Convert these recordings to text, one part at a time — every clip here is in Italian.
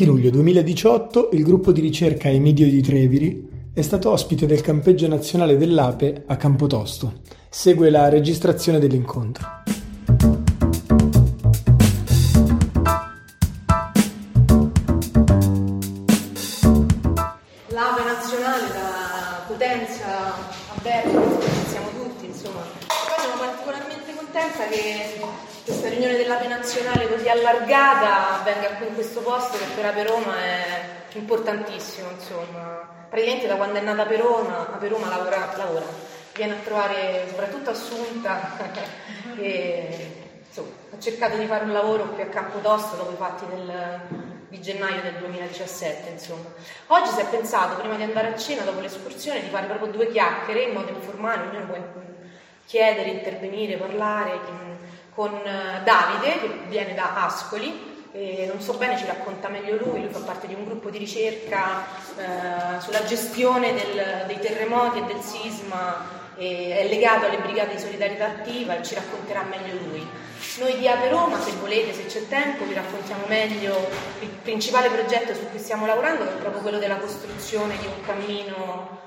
20 luglio 2018 il gruppo di ricerca Emidio di Treviri è stato ospite del campeggio nazionale dell'Ape a Campotosto. Segue la registrazione dell'incontro. Allargata avvenga qui in questo posto che per Ape Roma è importantissimo, insomma. Praticamente da quando è nata Ape Roma, Ape Roma lavora, lavora, viene a trovare soprattutto Assunta e insomma, ha cercato di fare un lavoro qui a Campotosto dopo i fatti del, di gennaio del 2017. Insomma. Oggi si è pensato, prima di andare a cena, dopo l'escursione, di fare proprio due chiacchiere in modo informale, ognuno può chiedere, intervenire, parlare con eh, Davide, che viene da Ascoli, e non so bene, ci racconta meglio lui, lui fa parte di un gruppo di ricerca eh, sulla gestione del, dei terremoti e del sisma, e è legato alle brigate di solidarietà attiva e ci racconterà meglio lui. Noi di Ave Roma, se volete, se c'è tempo, vi raccontiamo meglio il principale progetto su cui stiamo lavorando, che è proprio quello della costruzione di un cammino, mm,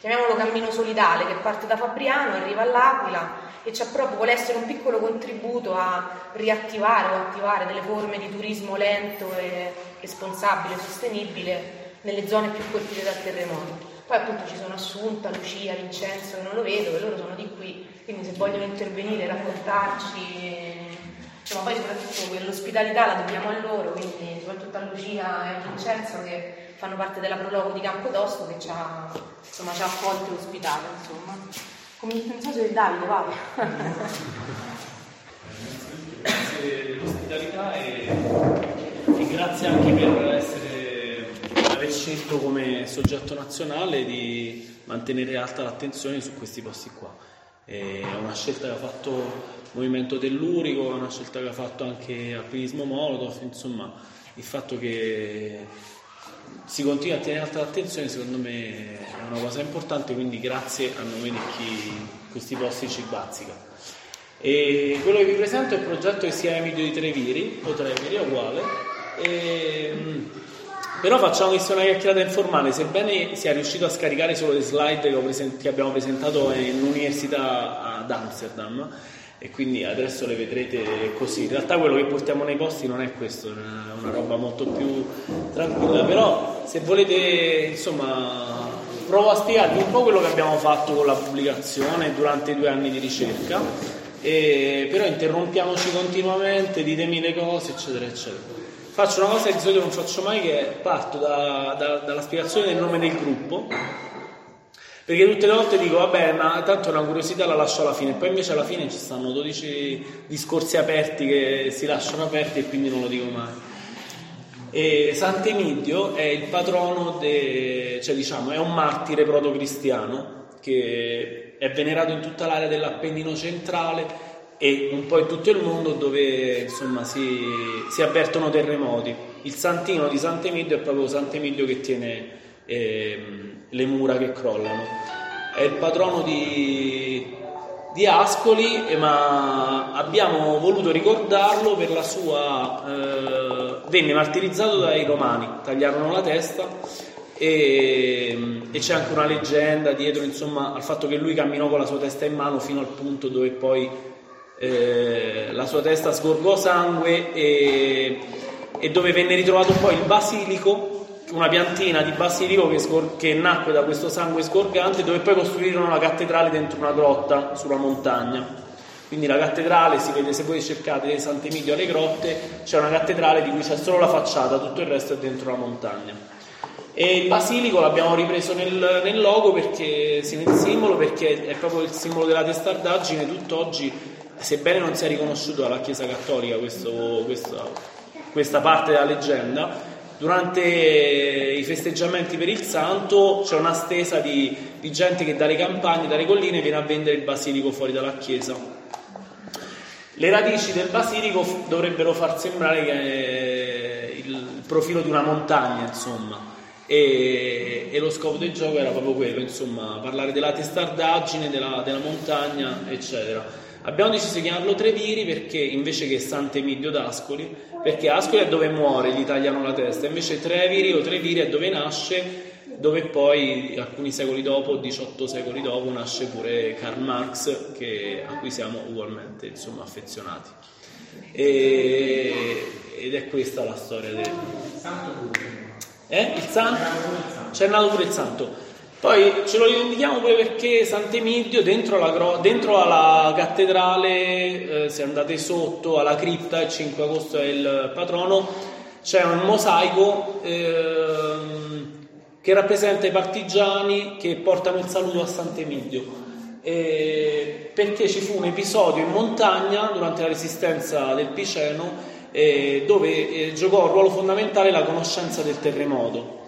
chiamiamolo cammino solidale, che parte da Fabriano, arriva all'Aquila e c'è proprio, vuole essere un piccolo contributo a riattivare o attivare delle forme di turismo lento e responsabile, sostenibile nelle zone più colpite dal terremoto. Poi appunto ci sono Assunta, Lucia, Vincenzo, che non lo vedo, che loro sono di qui, quindi se vogliono intervenire, raccontarci, insomma poi soprattutto quell'ospitalità la dobbiamo a loro, quindi soprattutto a Lucia e a Vincenzo che fanno parte della prologo di Campodosto che ci ha, insomma, ci ha accolto e ospitato. Insomma. Come pensato del Davide, vai. grazie dell'ospitalità e, e, grazie anche per essere, aver scelto come soggetto nazionale di mantenere alta l'attenzione su questi posti qua. È una scelta che ha fatto il Movimento dell'Urico, è una scelta che ha fatto anche Alpinismo Molotov, insomma il fatto che si continua a tenere alta l'attenzione secondo me è una cosa importante, quindi grazie a nome di chi questi posti ci bazzica. E quello che vi presento è il progetto che si chiama Emilio di Treviri, o Treviri, è uguale. E, mm, però facciamo questa una chiacchierata informale, sebbene sia riuscito a scaricare solo le slide che, che abbiamo presentato in università ad Amsterdam, e quindi adesso le vedrete così. In realtà quello che portiamo nei posti non è questo, è una roba molto più tranquilla, però se volete insomma provo a spiegarvi un po' quello che abbiamo fatto con la pubblicazione durante i due anni di ricerca, e, però interrompiamoci continuamente, ditemi le cose eccetera eccetera. Faccio una cosa che di solito non faccio mai che parto da, da, dalla spiegazione del nome del gruppo perché tutte le volte dico, vabbè, ma tanto una curiosità la lascio alla fine, poi invece alla fine ci stanno 12 discorsi aperti che si lasciano aperti e quindi non lo dico mai. E Sant'Emidio è il patrono, de, cioè diciamo, è un martire proto-cristiano che è venerato in tutta l'area dell'Appennino centrale e un po' in tutto il mondo dove insomma si, si avvertono terremoti. Il santino di Sant'Emidio è proprio Sant'Emidio che tiene eh, le mura che crollano. È il patrono di, di Ascoli, ma abbiamo voluto ricordarlo per la sua... Eh, venne martirizzato dai romani, tagliarono la testa e, e, c'è anche una leggenda dietro insomma al fatto che lui camminò con la sua testa in mano fino al punto dove poi eh, la sua testa sgorgò sangue e, e dove venne ritrovato poi il basilico una piantina di basilico che, scor- che, nacque da questo sangue scorgante dove poi costruirono la cattedrale dentro una grotta sulla montagna. Quindi la cattedrale si vede, se voi cercate Sant'Emilio alle grotte, c'è una cattedrale di cui c'è solo la facciata, tutto il resto è dentro la montagna. E il basilico l'abbiamo ripreso nel, nel logo perché, nel simbolo, perché è proprio il simbolo della testardaggine, tutt'oggi, sebbene non sia riconosciuto dalla Chiesa Cattolica questo, questa, questa parte della leggenda, durante i festeggiamenti per il santo c'è una stesa di, di, gente che dalle campagne, dalle colline viene a vendere il basilico fuori dalla chiesa. Le radici del basilico dovrebbero far sembrare è il profilo di una montagna, insomma. e, e, lo scopo del gioco era proprio quello, insomma, parlare della testardaggine, della, della montagna, eccetera. Abbiamo deciso di chiamarlo Treviri perché invece che Sant'Emidio d'Ascoli, perché Ascoli è dove muore, gli tagliano la testa, invece Treviri o Treviri è dove nasce, dove poi alcuni secoli dopo, 18 secoli dopo, nasce pure Karl Marx, che, a cui siamo ugualmente insomma, affezionati. E, ed è questa la storia del santo eh? il santo c'è nato pure il santo poi ce lo rivendichiamo pure perché Sant'Emidio dentro la, dentro alla cattedrale eh, se andate sotto alla cripta il 5 agosto è il patrono c'è un mosaico eh, che rappresenta i partigiani che portano il saluto a Sant'Emidio eh, perché ci fu un episodio in montagna durante la resistenza del Piceno eh, dove eh, giocò un ruolo fondamentale la conoscenza del terremoto.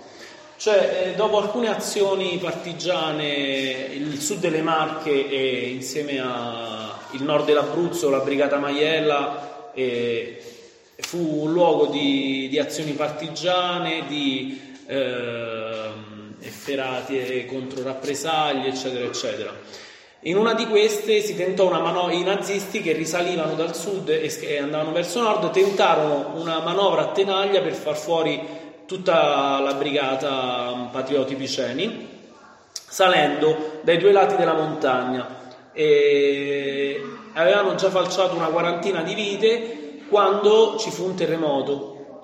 Cioè, eh, dopo alcune azioni partigiane, il sud delle Marche e insieme al nord dell'Abruzzo, la Brigata Maiella, eh, fu un luogo di, di azioni partigiane, di ehm, efferati contro rappresaglie, eccetera, eccetera. In una di queste si tentò una manovra, i nazisti che risalivano dal sud e andavano verso nord tentarono una manovra a tenaglia per far fuori tutta la brigata patrioti piceni, salendo dai due lati della montagna. E avevano già falciato una quarantina di vite quando ci fu un terremoto.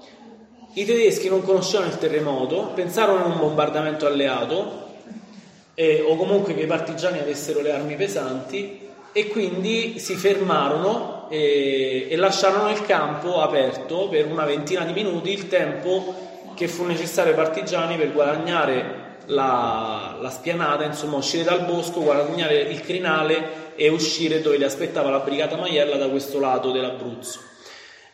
I tedeschi non conoscevano il terremoto, pensarono a un bombardamento alleato eh, o comunque che i partigiani avessero le armi pesanti e quindi si fermarono e, e lasciarono il campo aperto per una ventina di minuti, il tempo che fu necessario ai partigiani per guadagnare la, la, spianata, insomma uscire dal bosco, guadagnare il crinale e uscire dove li aspettava la brigata Maiella da questo lato dell'Abruzzo.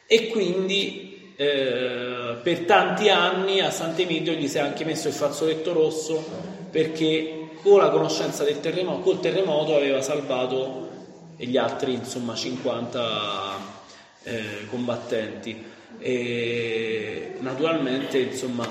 E quindi eh, per tanti anni a Sant'Emidio gli si è anche messo il fazzoletto rosso perché con la conoscenza del terremoto, col terremoto aveva salvato gli altri insomma 50 eh, combattenti e naturalmente insomma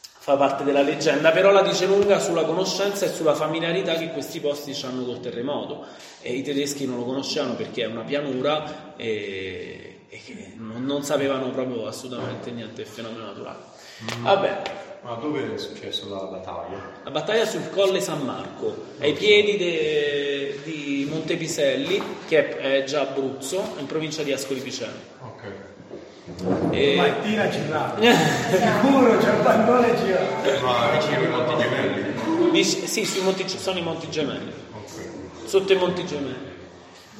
fa parte della leggenda però la dice lunga sulla conoscenza e sulla familiarità che questi posti hanno col terremoto e i tedeschi non lo conoscevano perché è una pianura e, e non, non sapevano proprio assolutamente niente del fenomeno naturale mm. vabbè ma dove è successo la battaglia? La battaglia sul Colle San Marco, ai piedi de, di Montepiselli, che è, è, già Abruzzo, in provincia di Ascoli Piceno. Ok. E... Mattina girava. Sicuro, c'è un pallone girato. Ma vicino ai Monti Gemelli? Vic- sì, sui Monti, sono i Monti Gemelli. Okay. Sotto i Monti Gemelli.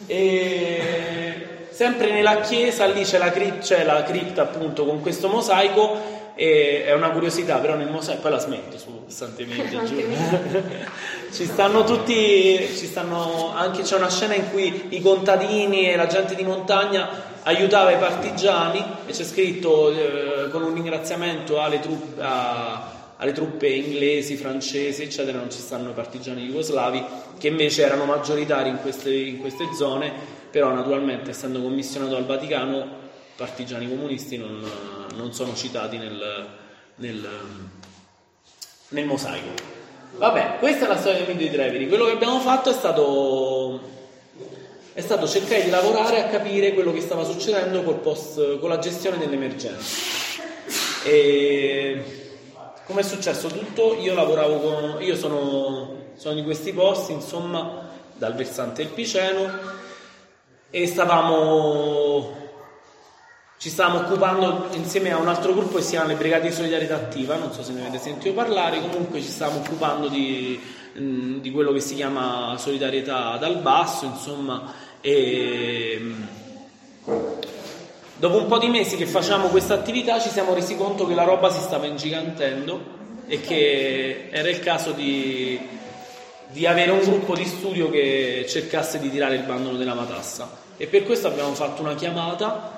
E sempre nella chiesa lì c'è la, cripta, c'è la cripta appunto con questo mosaico e è una curiosità, però nel mosaico poi la smetto su Sant'Emidio, ci stanno tutti, ci stanno anche c'è una scena in cui i contadini e la gente di montagna aiutava i partigiani e c'è scritto eh, con un ringraziamento alle truppe, a, alle truppe inglesi, francesi, eccetera, non ci stanno i partigiani jugoslavi che invece erano maggioritari in queste, in queste zone, però naturalmente essendo commissionato al Vaticano partigiani comunisti non, non sono citati nel, nel, nel, mosaico. Vabbè, questa è la storia del video di Treviri. Quello che abbiamo fatto è stato, è stato cercare di lavorare a capire quello che stava succedendo post, con la gestione dell'emergenza. E come è successo tutto? Io lavoravo con. Io sono, sono di questi posti, insomma, dal versante del Piceno e stavamo ci stavamo occupando insieme a un altro gruppo che si chiama le Brigate di Solidarietà Attiva, non so se ne avete sentito parlare, comunque ci stavamo occupando di, di quello che si chiama solidarietà dal basso, insomma, e mm, dopo un po' di mesi che facciamo questa attività ci siamo resi conto che la roba si stava ingigantendo e che era il caso di, di avere un gruppo di studio che cercasse di tirare il bandolo della matassa e per questo abbiamo fatto una chiamata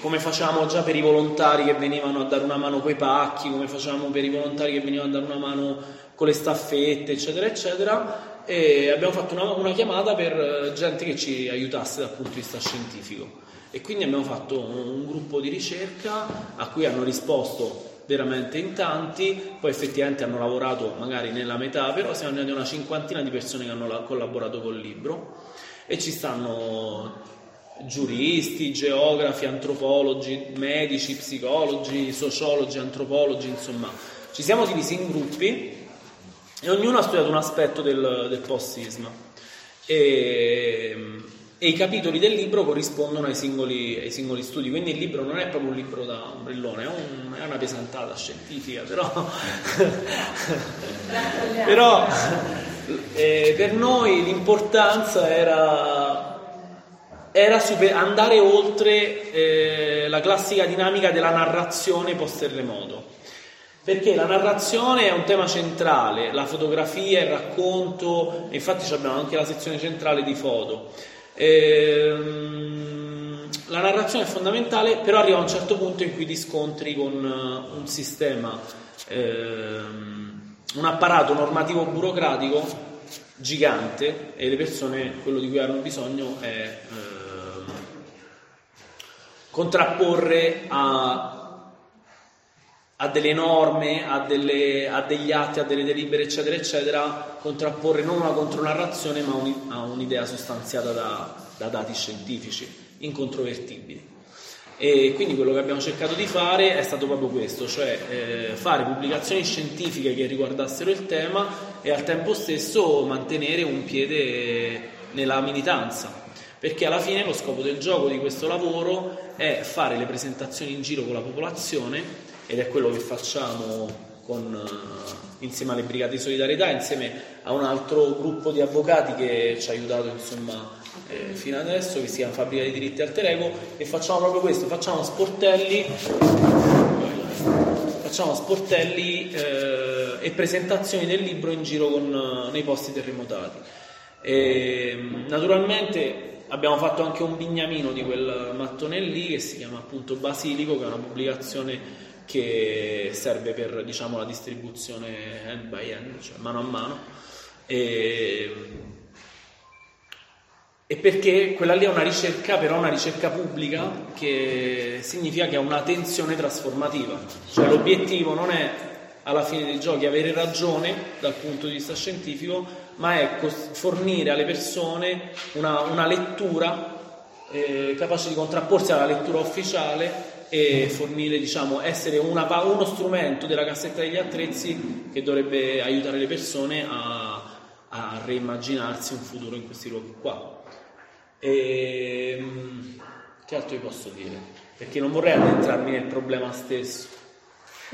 come facciamo già per i volontari che venivano a dare una mano coi pacchi, come facciamo per i volontari che venivano a dare una mano con le staffette, eccetera, eccetera. E abbiamo fatto una, una chiamata per gente che ci aiutasse dal punto di vista scientifico. E quindi abbiamo fatto un gruppo di ricerca a cui hanno risposto veramente in tanti, poi effettivamente hanno lavorato magari nella metà, però siamo andati una cinquantina di persone che hanno collaborato col libro. E ci stanno giuristi, geografi, antropologi, medici, psicologi, sociologi, antropologi, insomma, ci siamo divisi in gruppi e ognuno ha studiato un aspetto del, del post-sisma. E, e, i capitoli del libro corrispondono ai singoli, ai singoli, studi, quindi il libro non è proprio un libro da ombrellone, è, un, è una pesantata scientifica, però, però eh, per noi l'importanza era, era super, andare oltre eh, la classica dinamica della narrazione post-terremoto perché la narrazione è un tema centrale, la fotografia, il racconto, infatti abbiamo anche la sezione centrale di foto. Ehm, la narrazione è fondamentale, però arriva a un certo punto in cui ti scontri con uh, un sistema, ehm, un apparato normativo burocratico gigante e le persone quello di cui hanno bisogno è eh, contrapporre a a delle norme, a, delle, a, degli atti, a delle delibere, eccetera, eccetera, contrapporre non una contronarrazione, ma un, a un'idea sostanziata da, da, dati scientifici, incontrovertibili. E quindi quello che abbiamo cercato di fare è stato proprio questo, cioè eh, fare pubblicazioni scientifiche che riguardassero il tema e al tempo stesso mantenere un piede nella militanza. Perché alla fine lo scopo del gioco di questo lavoro è fare le presentazioni in giro con la popolazione ed è quello che facciamo con, uh, insieme alle Brigate di Solidarietà, insieme a un altro gruppo di avvocati che ci ha aiutato insomma, eh, fino adesso, che si chiama Fabbrica dei diritti alter ego, e facciamo proprio questo, facciamo sportelli, facciamo sportelli eh, e presentazioni del libro in giro con, nei posti terremotati. E, naturalmente abbiamo fatto anche un bignamino di quel mattone lì che si chiama appunto Basilico, che è una pubblicazione che serve per diciamo, la distribuzione hand by hand, cioè mano a mano. E, e perché quella lì è una ricerca, però una ricerca pubblica, che significa che ha una tensione trasformativa. Cioè l'obiettivo non è alla fine dei giochi avere ragione dal punto di vista scientifico, ma è fornire alle persone una, una lettura eh, capace di contrapporsi alla lettura ufficiale e fornire, diciamo, essere una, uno strumento della cassetta degli attrezzi che dovrebbe aiutare le persone a, a reimmaginarsi un futuro in questi luoghi qua. E, ehm, che altro vi posso dire? Perché non vorrei addentrarmi nel problema stesso,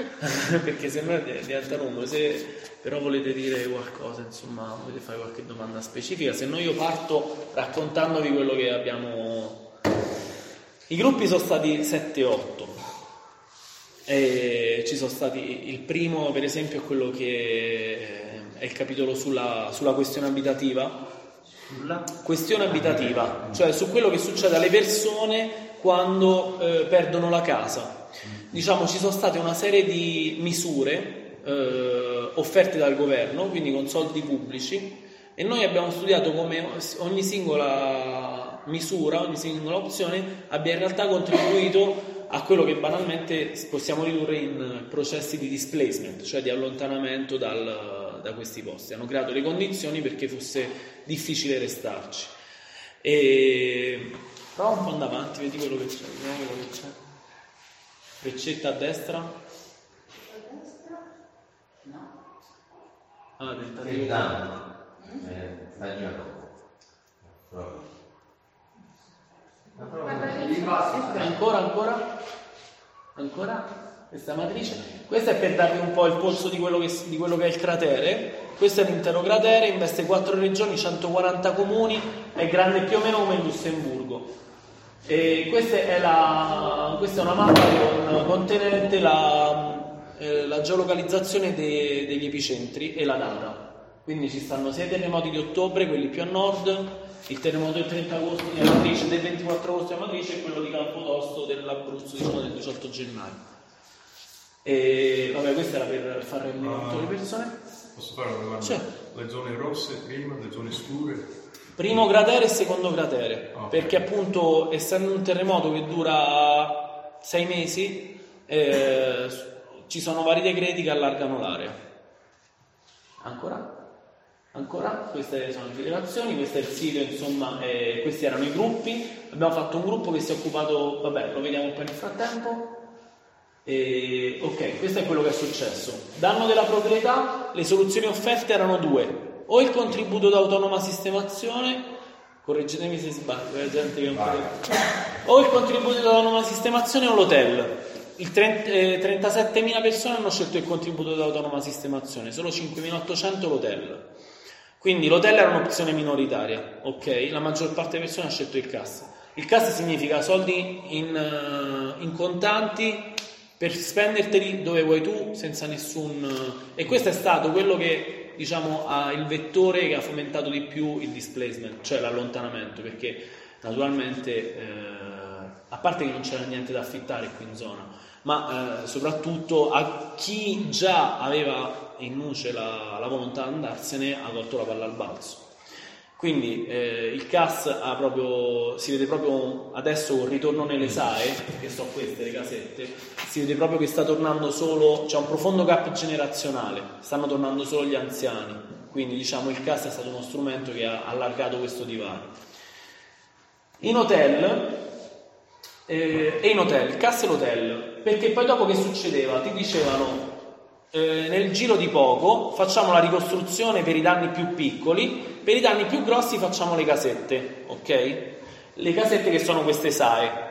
perché sembra diventa lungo. Se però volete dire qualcosa, insomma, volete fare qualche domanda specifica, se no io parto raccontandovi quello che abbiamo i gruppi sono stati 7-8. E ci sono stati il primo, per esempio, è quello che è il capitolo sulla, sulla questione abitativa. Sulla? Questione abitativa, cioè su quello che succede alle persone quando eh, perdono la casa. Diciamo, ci sono state una serie di misure eh, offerte dal governo, quindi con soldi pubblici, e noi abbiamo studiato come ogni singola misura, ogni singola opzione abbia in realtà contribuito a quello che banalmente possiamo ridurre in processi di displacement, cioè di allontanamento dal, da questi posti. Hanno creato le condizioni perché fosse difficile restarci. E... Prova un po' davanti, vedi quello che c'è, vediamo quello che c'è. Freccetta a destra. A destra? No. Ah, tentativo. Eh, stagnato. Proprio. Ancora, ancora? Ancora? Questa matrice. Questa è per darvi un po' il polso di quello, che, di quello che è il cratere. Questo è l'intero cratere, investe 4 regioni, 140 comuni, è grande più o meno come il Lussemburgo. E questa è, la, questa è una mappa con, contenente la, eh, la geolocalizzazione de, degli epicentri e la data. Quindi ci stanno sia i terremoti di ottobre, quelli più a nord, il terremoto del 30 agosto di Amatrice, del 24 agosto di Amatrice e quello di Campotosto dell'Abruzzo diciamo, del 18 gennaio. E vabbè, questo era per far rendere conto alle persone. Posso fare una domanda? Cioè, le zone rosse prima, le zone scure? Primo cratere e secondo cratere, okay. perché appunto essendo un terremoto che dura sei mesi, eh, ci sono vari decreti che allargano l'area. Ancora? Ancora? Queste sono le federazioni, questo è il sito, insomma, eh, questi erano i gruppi. Abbiamo fatto un gruppo che si è occupato, vabbè, lo vediamo un po' nel frattempo. E, ok, questo è quello che è successo. Danno della proprietà, le soluzioni offerte erano due. O il contributo d'autonoma sistemazione, correggetemi se sbaglio, è gente che non O il contributo d'autonoma sistemazione o l'hotel. Il 30, eh, 37.000 persone hanno scelto il contributo d'autonoma sistemazione, solo 5.800 l'hotel. Quindi l'hotel era un'opzione minoritaria, ok? La maggior parte delle persone ha scelto il CAS. Il CAS significa soldi in, uh, in contanti per spenderteli dove vuoi tu senza nessun... E questo è stato quello che diciamo ha il vettore che ha fomentato di più il displacement, cioè l'allontanamento, perché naturalmente, eh, a parte che non c'era niente da affittare qui in zona, ma eh, soprattutto a chi già aveva in nuce la, la volontà di andarsene ha tolto la palla al balzo. Quindi eh, il CAS ha proprio, si vede proprio adesso un ritorno nelle SAE, che sono queste le casette, si vede proprio che sta tornando solo, c'è un profondo gap generazionale, stanno tornando solo gli anziani, quindi diciamo il CAS è stato uno strumento che ha allargato questo divario. In hotel, eh, e in hotel, CAS e l'hotel, perché poi dopo che succedeva? Ti dicevano eh, nel giro di poco facciamo la ricostruzione per i danni più piccoli, per i danni più grossi facciamo le casette, ok? Le casette che sono queste SAE.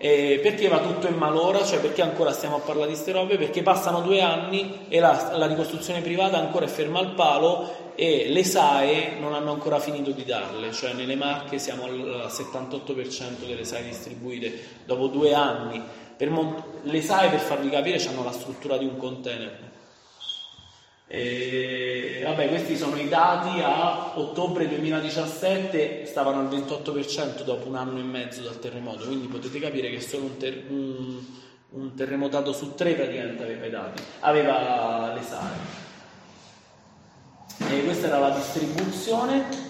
Eh, perché va tutto in malora? Cioè perché ancora stiamo a parlare di queste robe? Perché passano due anni e la, la ricostruzione privata ancora è ferma al palo e le SAE non hanno ancora finito di darle, cioè nelle marche siamo al 78% delle SAE distribuite dopo due anni Mont- le SAE, per farvi capire, hanno la struttura di un container. E, vabbè, questi sono i dati a ottobre 2017, stavano al 28% dopo un anno e mezzo dal terremoto, quindi potete capire che solo un, ter- un, un terremotato su tre praticamente aveva i dati, aveva le SAE. E questa era la distribuzione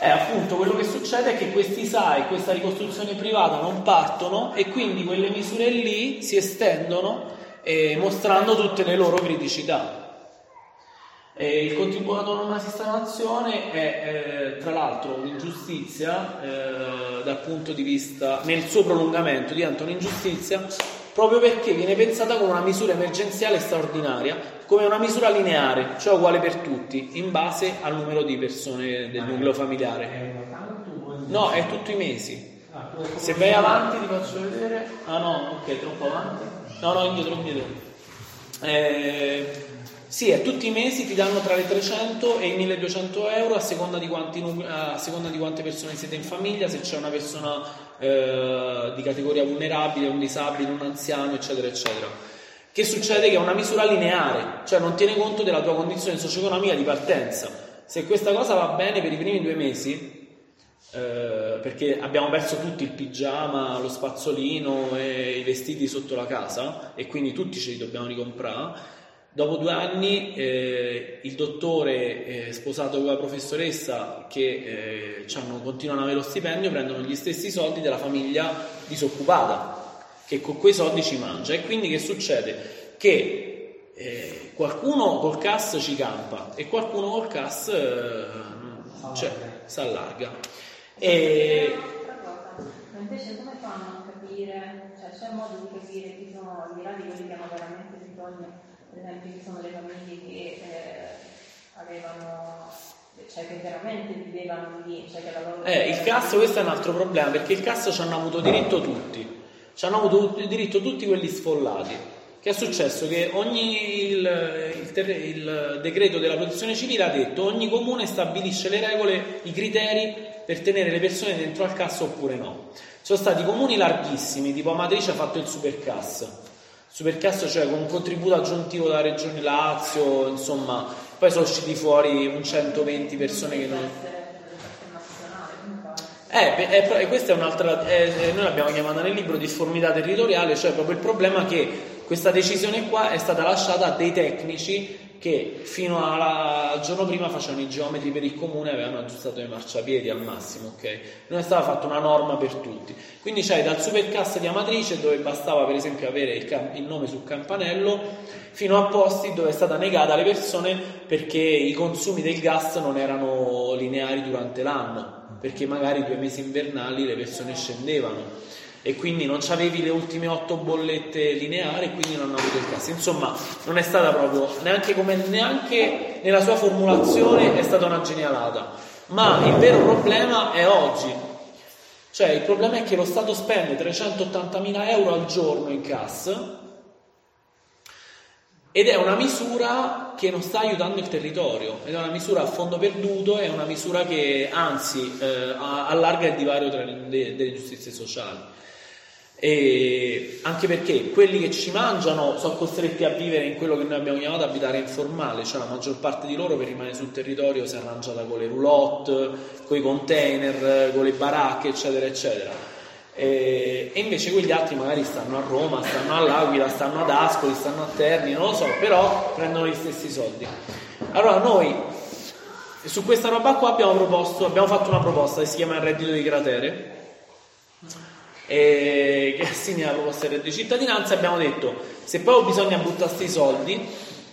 è appunto quello che succede è che questi SAI, questa ricostruzione privata non partono e quindi quelle misure lì si estendono eh, mostrando tutte le loro criticità. E il contributo autonoma sistemazione è eh, tra l'altro un'ingiustizia eh, dal punto di vista, nel suo prolungamento diventa un'ingiustizia proprio perché viene pensata come una misura emergenziale straordinaria, come una misura lineare, cioè uguale per tutti, in base al numero di persone del nucleo familiare. No, è tutti i mesi. Se vai avanti ti faccio vedere. Ah no, ok, troppo avanti. No, no, indietro, indietro. Eh, sì, è tutti i mesi ti danno tra le 300 e i 1200 euro a seconda di, quanti, a seconda di quante persone siete in famiglia, se c'è una persona eh, di categoria vulnerabile, un disabile, un anziano, eccetera, eccetera. Che succede? Che è una misura lineare, cioè non tiene conto della tua condizione socio-economica di partenza. Se questa cosa va bene per i primi due mesi, eh, perché abbiamo perso tutti il pigiama, lo spazzolino e i vestiti sotto la casa e quindi tutti ce li dobbiamo ricomprare Dopo due anni eh, il dottore eh, sposato con la professoressa che eh, continuano ad avere lo stipendio prendono gli stessi soldi della famiglia disoccupata che con quei soldi ci mangia e quindi che succede? Che eh, qualcuno col CAS ci campa e qualcuno col CAS eh, cioè, si allarga. E... Invece come fanno a capire, cioè c'è modo di capire chi sono al di là di quelli che hanno veramente bisogno per esempio ci sono le famiglie che eh, avevano cioè che veramente vivevano lì, cioè che la loro eh, il CAS questo è un altro problema perché il CAS ci hanno avuto diritto tutti ci hanno avuto diritto tutti quelli sfollati che è successo? Che ogni il, il, il, decreto della protezione civile ha detto ogni comune stabilisce le regole, i criteri per tenere le persone dentro al CAS oppure no. Sono stati comuni larghissimi, tipo Amatrice ha fatto il super CAS, Supercast cioè con un contributo aggiuntivo dalla regione Lazio, insomma, poi sono usciti fuori un 120 persone che non... Eh, eh, questa è un'altra, eh, noi l'abbiamo chiamata nel libro difformità territoriale, cioè proprio il problema che questa decisione qua è stata lasciata a dei tecnici che fino alla- al giorno prima facevano i geometri per il comune e avevano aggiustato i marciapiedi al massimo, ok? Non è stata fatta una norma per tutti. Quindi c'hai dal supercast di Amatrice dove bastava per esempio avere il, cam- il nome sul campanello fino a posti dove è stata negata alle persone perché i consumi del gas non erano lineari durante l'anno, perché magari due mesi invernali le persone scendevano e quindi non c'avevi le ultime otto bollette lineari e quindi non avuto il gas. Insomma, non è stata proprio neanche, come, neanche nella sua formulazione è stata una genialata. Ma il vero problema è oggi. Cioè, il problema è che lo Stato spende 380.000 euro al giorno in gas ed è una misura che non sta aiutando il territorio, ed è una misura a fondo perduto, è una misura che anzi eh, allarga il divario tra le, delle giustizie sociali. E anche perché quelli che ci mangiano sono costretti a vivere in quello che noi abbiamo chiamato abitare informale, cioè la maggior parte di loro per rimanere sul territorio si è arrangiata con le roulotte, con i container, con le baracche, eccetera, eccetera. E, e invece quegli altri magari stanno a Roma, stanno all'Aquila, stanno ad Ascoli, stanno a Terni, non lo so, però prendono gli stessi soldi. Allora noi su questa roba qua abbiamo proposto, abbiamo fatto una proposta che si chiama il reddito di cratere e che assegna la proposta del reddito di cittadinanza abbiamo detto se poi bisogna buttare questi soldi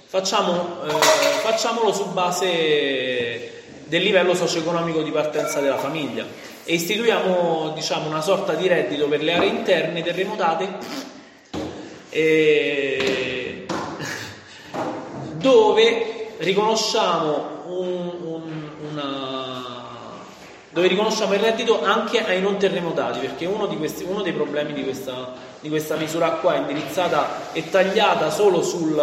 facciamo, eh, facciamolo su base del livello socio-economico di partenza della famiglia e istituiamo diciamo, una sorta di reddito per le aree interne terremotate e- dove riconosciamo un- un- una, dove riconosciamo il reddito anche ai non terremotati, perché uno, questi- uno dei problemi di questa, di questa misura qua è indirizzata e tagliata solo sul,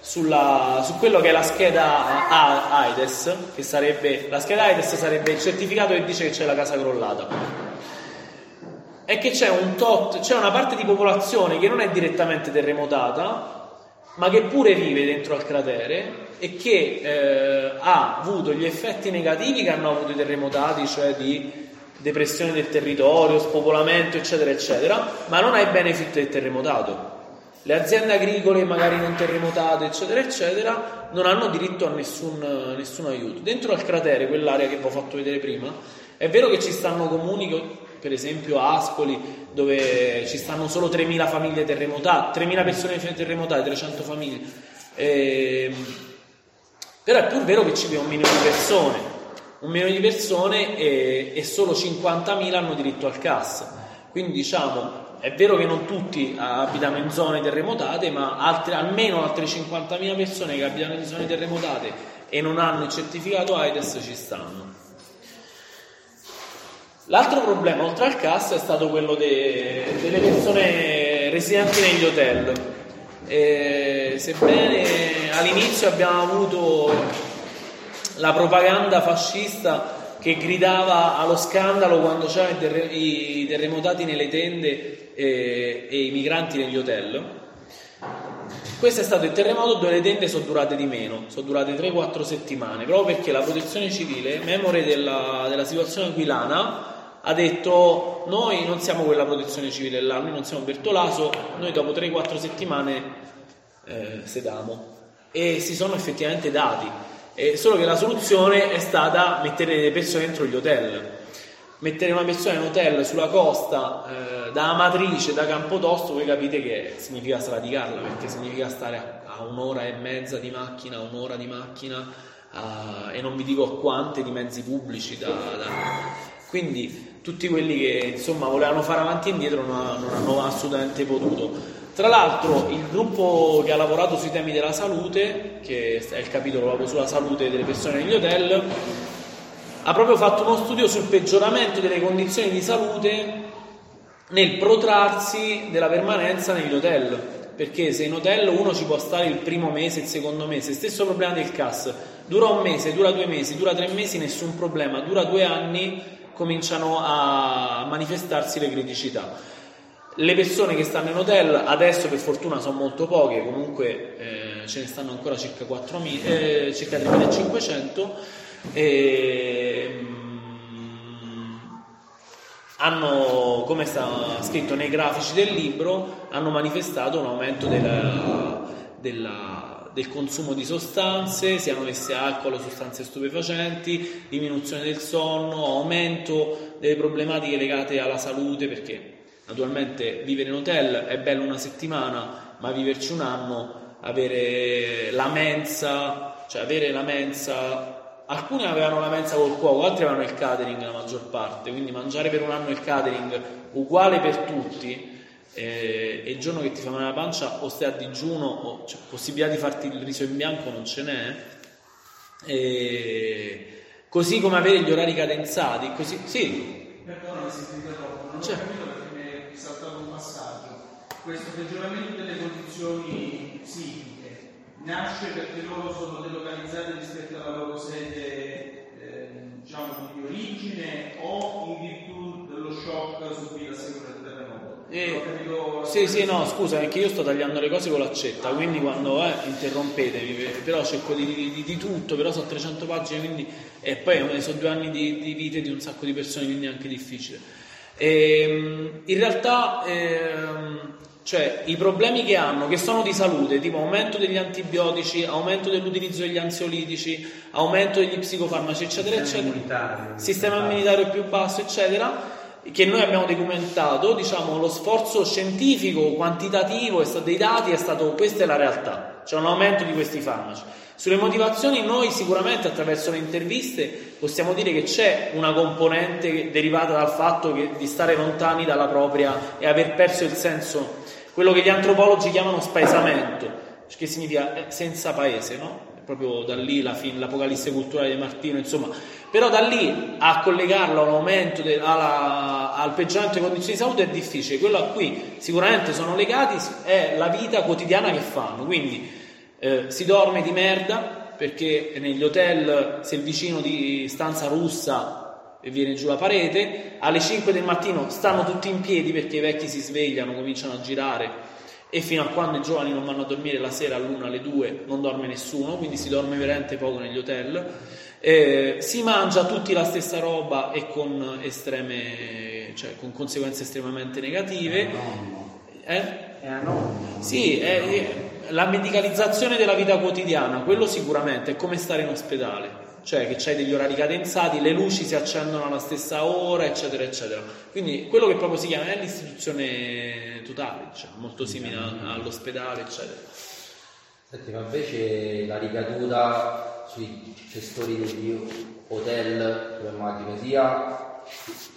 sulla- su quello che è la scheda A- AIDS, che sarebbe, la scheda AIDS sarebbe il certificato che dice che c'è la casa crollata è che c'è un tot, c'è una parte di popolazione che non è direttamente terremotata, ma che pure vive dentro al cratere e che eh, ha avuto gli effetti negativi che hanno avuto i terremotati, cioè di depressione del territorio, spopolamento, eccetera, eccetera, ma non ha i benefit del terremotato. Le aziende agricole, magari non terremotate, eccetera, eccetera, non hanno diritto a nessun, nessun aiuto. Dentro al cratere, quell'area che vi ho fatto vedere prima, è vero che ci stanno comuni, co- per esempio Ascoli, dove ci stanno solo 3.000 famiglie terremotate, 3.000 persone terremotate, 300 famiglie. Ehm, però è pur vero che ci vive un milione di persone, un milione di persone e, e solo 50.000 hanno diritto al CAS. Quindi diciamo, è vero che non tutti abitano in zone terremotate, ma altre- almeno altre 50.000 persone che abitano in zone terremotate e non hanno il certificato AIDS ci stanno. L'altro problema, oltre al CAS, è stato quello de- delle persone residenti negli hotel. E sebbene all'inizio abbiamo avuto la propaganda fascista che gridava allo scandalo quando c'erano i terremotati nelle tende e, e i migranti negli hotel. Questo è stato il terremoto dove le tende sono durate di meno, sono durate 3-4 settimane, proprio perché la protezione civile, memore della, della situazione aquilana, ha detto noi non siamo quella protezione civile là, noi non siamo Bertolaso, noi dopo 3-4 settimane eh, sedamo. E si sono effettivamente dati, Eh, solo che la soluzione è stata mettere le persone dentro gli hotel. Mettere una persona in hotel sulla costa eh, da Amatrice, da Campotosto, voi capite che significa sradicarla, perché significa stare a, a un'ora e mezza di macchina, un'ora di macchina, a- e non vi dico quante di mezzi pubblici da- da, quindi tutti quelli che insomma volevano fare avanti e indietro non, non hanno assolutamente potuto. Tra l'altro il gruppo che ha lavorato sui temi della salute, che è il capitolo proprio sulla salute delle persone negli hotel, ha proprio fatto uno studio sul peggioramento delle condizioni di salute nel protrarsi della permanenza negli hotel. Perché se in hotel uno ci può stare il primo mese, il secondo mese, stesso problema del CAS, dura un mese, dura due mesi, dura tre mesi, nessun problema, dura due anni, cominciano a manifestarsi le criticità. Le persone che stanno in hotel adesso per fortuna sono molto poche, comunque eh, ce ne stanno ancora circa, 4.000, eh, circa 3.500 e mm, hanno, come sta scritto nei grafici del libro, hanno manifestato un aumento della, della- del consumo di sostanze, siano esse alcol o sostanze stupefacenti, diminuzione del sonno, aumento delle problematiche legate alla salute, perché naturalmente vivere in hotel è bello una settimana, ma viverci un anno, avere la mensa, cioè avere la mensa, alcuni avevano la mensa col cuoco, altri avevano il catering la maggior parte, quindi mangiare per un anno il catering uguale per tutti eh, e il giorno che ti fa male la pancia o stai a digiuno o cioè, possibilità di farti il riso in bianco non ce n'è. E, così come avere gli orari cadenzati, così, sì. Perdona se ti interrompo, non ho Certo. capito perché mi è saltato un passaggio. Questo peggioramento delle condizioni psichiche nasce perché loro sono delocalizzati rispetto alla loro sede eh, diciamo di origine o in virtù dello shock subito a seguito del terremoto? Eh, capito- Sì, sì, no, scusa, perché io sto tagliando le cose con l'accetta, quindi quando eh, interrompetemi, però cerco di, di- di tutto, però sono 300 pagine, quindi e poi sono due anni di, di vite di un sacco di persone, quindi è anche difficile. Ehm, in realtà, ehm, cioè, i problemi che hanno, che sono di salute, tipo aumento degli antibiotici, aumento dell'utilizzo degli ansiolitici, aumento degli psicofarmaci, eccetera, Sistema eccetera, immunitario. sistema immunitario più basso, eccetera, che noi abbiamo documentato, diciamo, lo sforzo scientifico, quantitativo, dei dati è stato, questa è la realtà, c'è un aumento di questi farmaci. Sulle motivazioni noi sicuramente attraverso le interviste possiamo dire che c'è una componente derivata dal fatto che- di stare lontani dalla propria e aver perso il senso, quello che gli antropologi chiamano spaesamento, che significa eh, senza paese, no? È proprio da lì la fin- l'apocalisse culturale di Martino, insomma, però da lì a collegarlo all'aumento, de- alla- al peggioramento delle condizioni di salute è difficile, quello a cui sicuramente sono legati è la vita quotidiana che fanno, quindi eh, si dorme di merda perché negli hotel se il vicino di stanza russa e viene giù la parete, alle 5 del mattino stanno tutti in piedi perché i vecchi si svegliano, cominciano a girare e fino a quando i giovani non vanno a dormire la sera all'una, alle due non dorme nessuno, quindi si dorme veramente poco negli hotel. Eh, si mangia tutti la stessa roba e con estreme, cioè con conseguenze estremamente negative. Eh? Sì, è, è la medicalizzazione della vita quotidiana, quello sicuramente, è come stare in ospedale, cioè che c'hai degli orari cadenzati, le luci si accendono alla stessa ora, eccetera, eccetera. Quindi quello che proprio si chiama è l'istituzione totale, diciamo, molto simile all'ospedale, eccetera. Senti, ma invece la ricaduta sui gestori degli hotel, io immagino sia,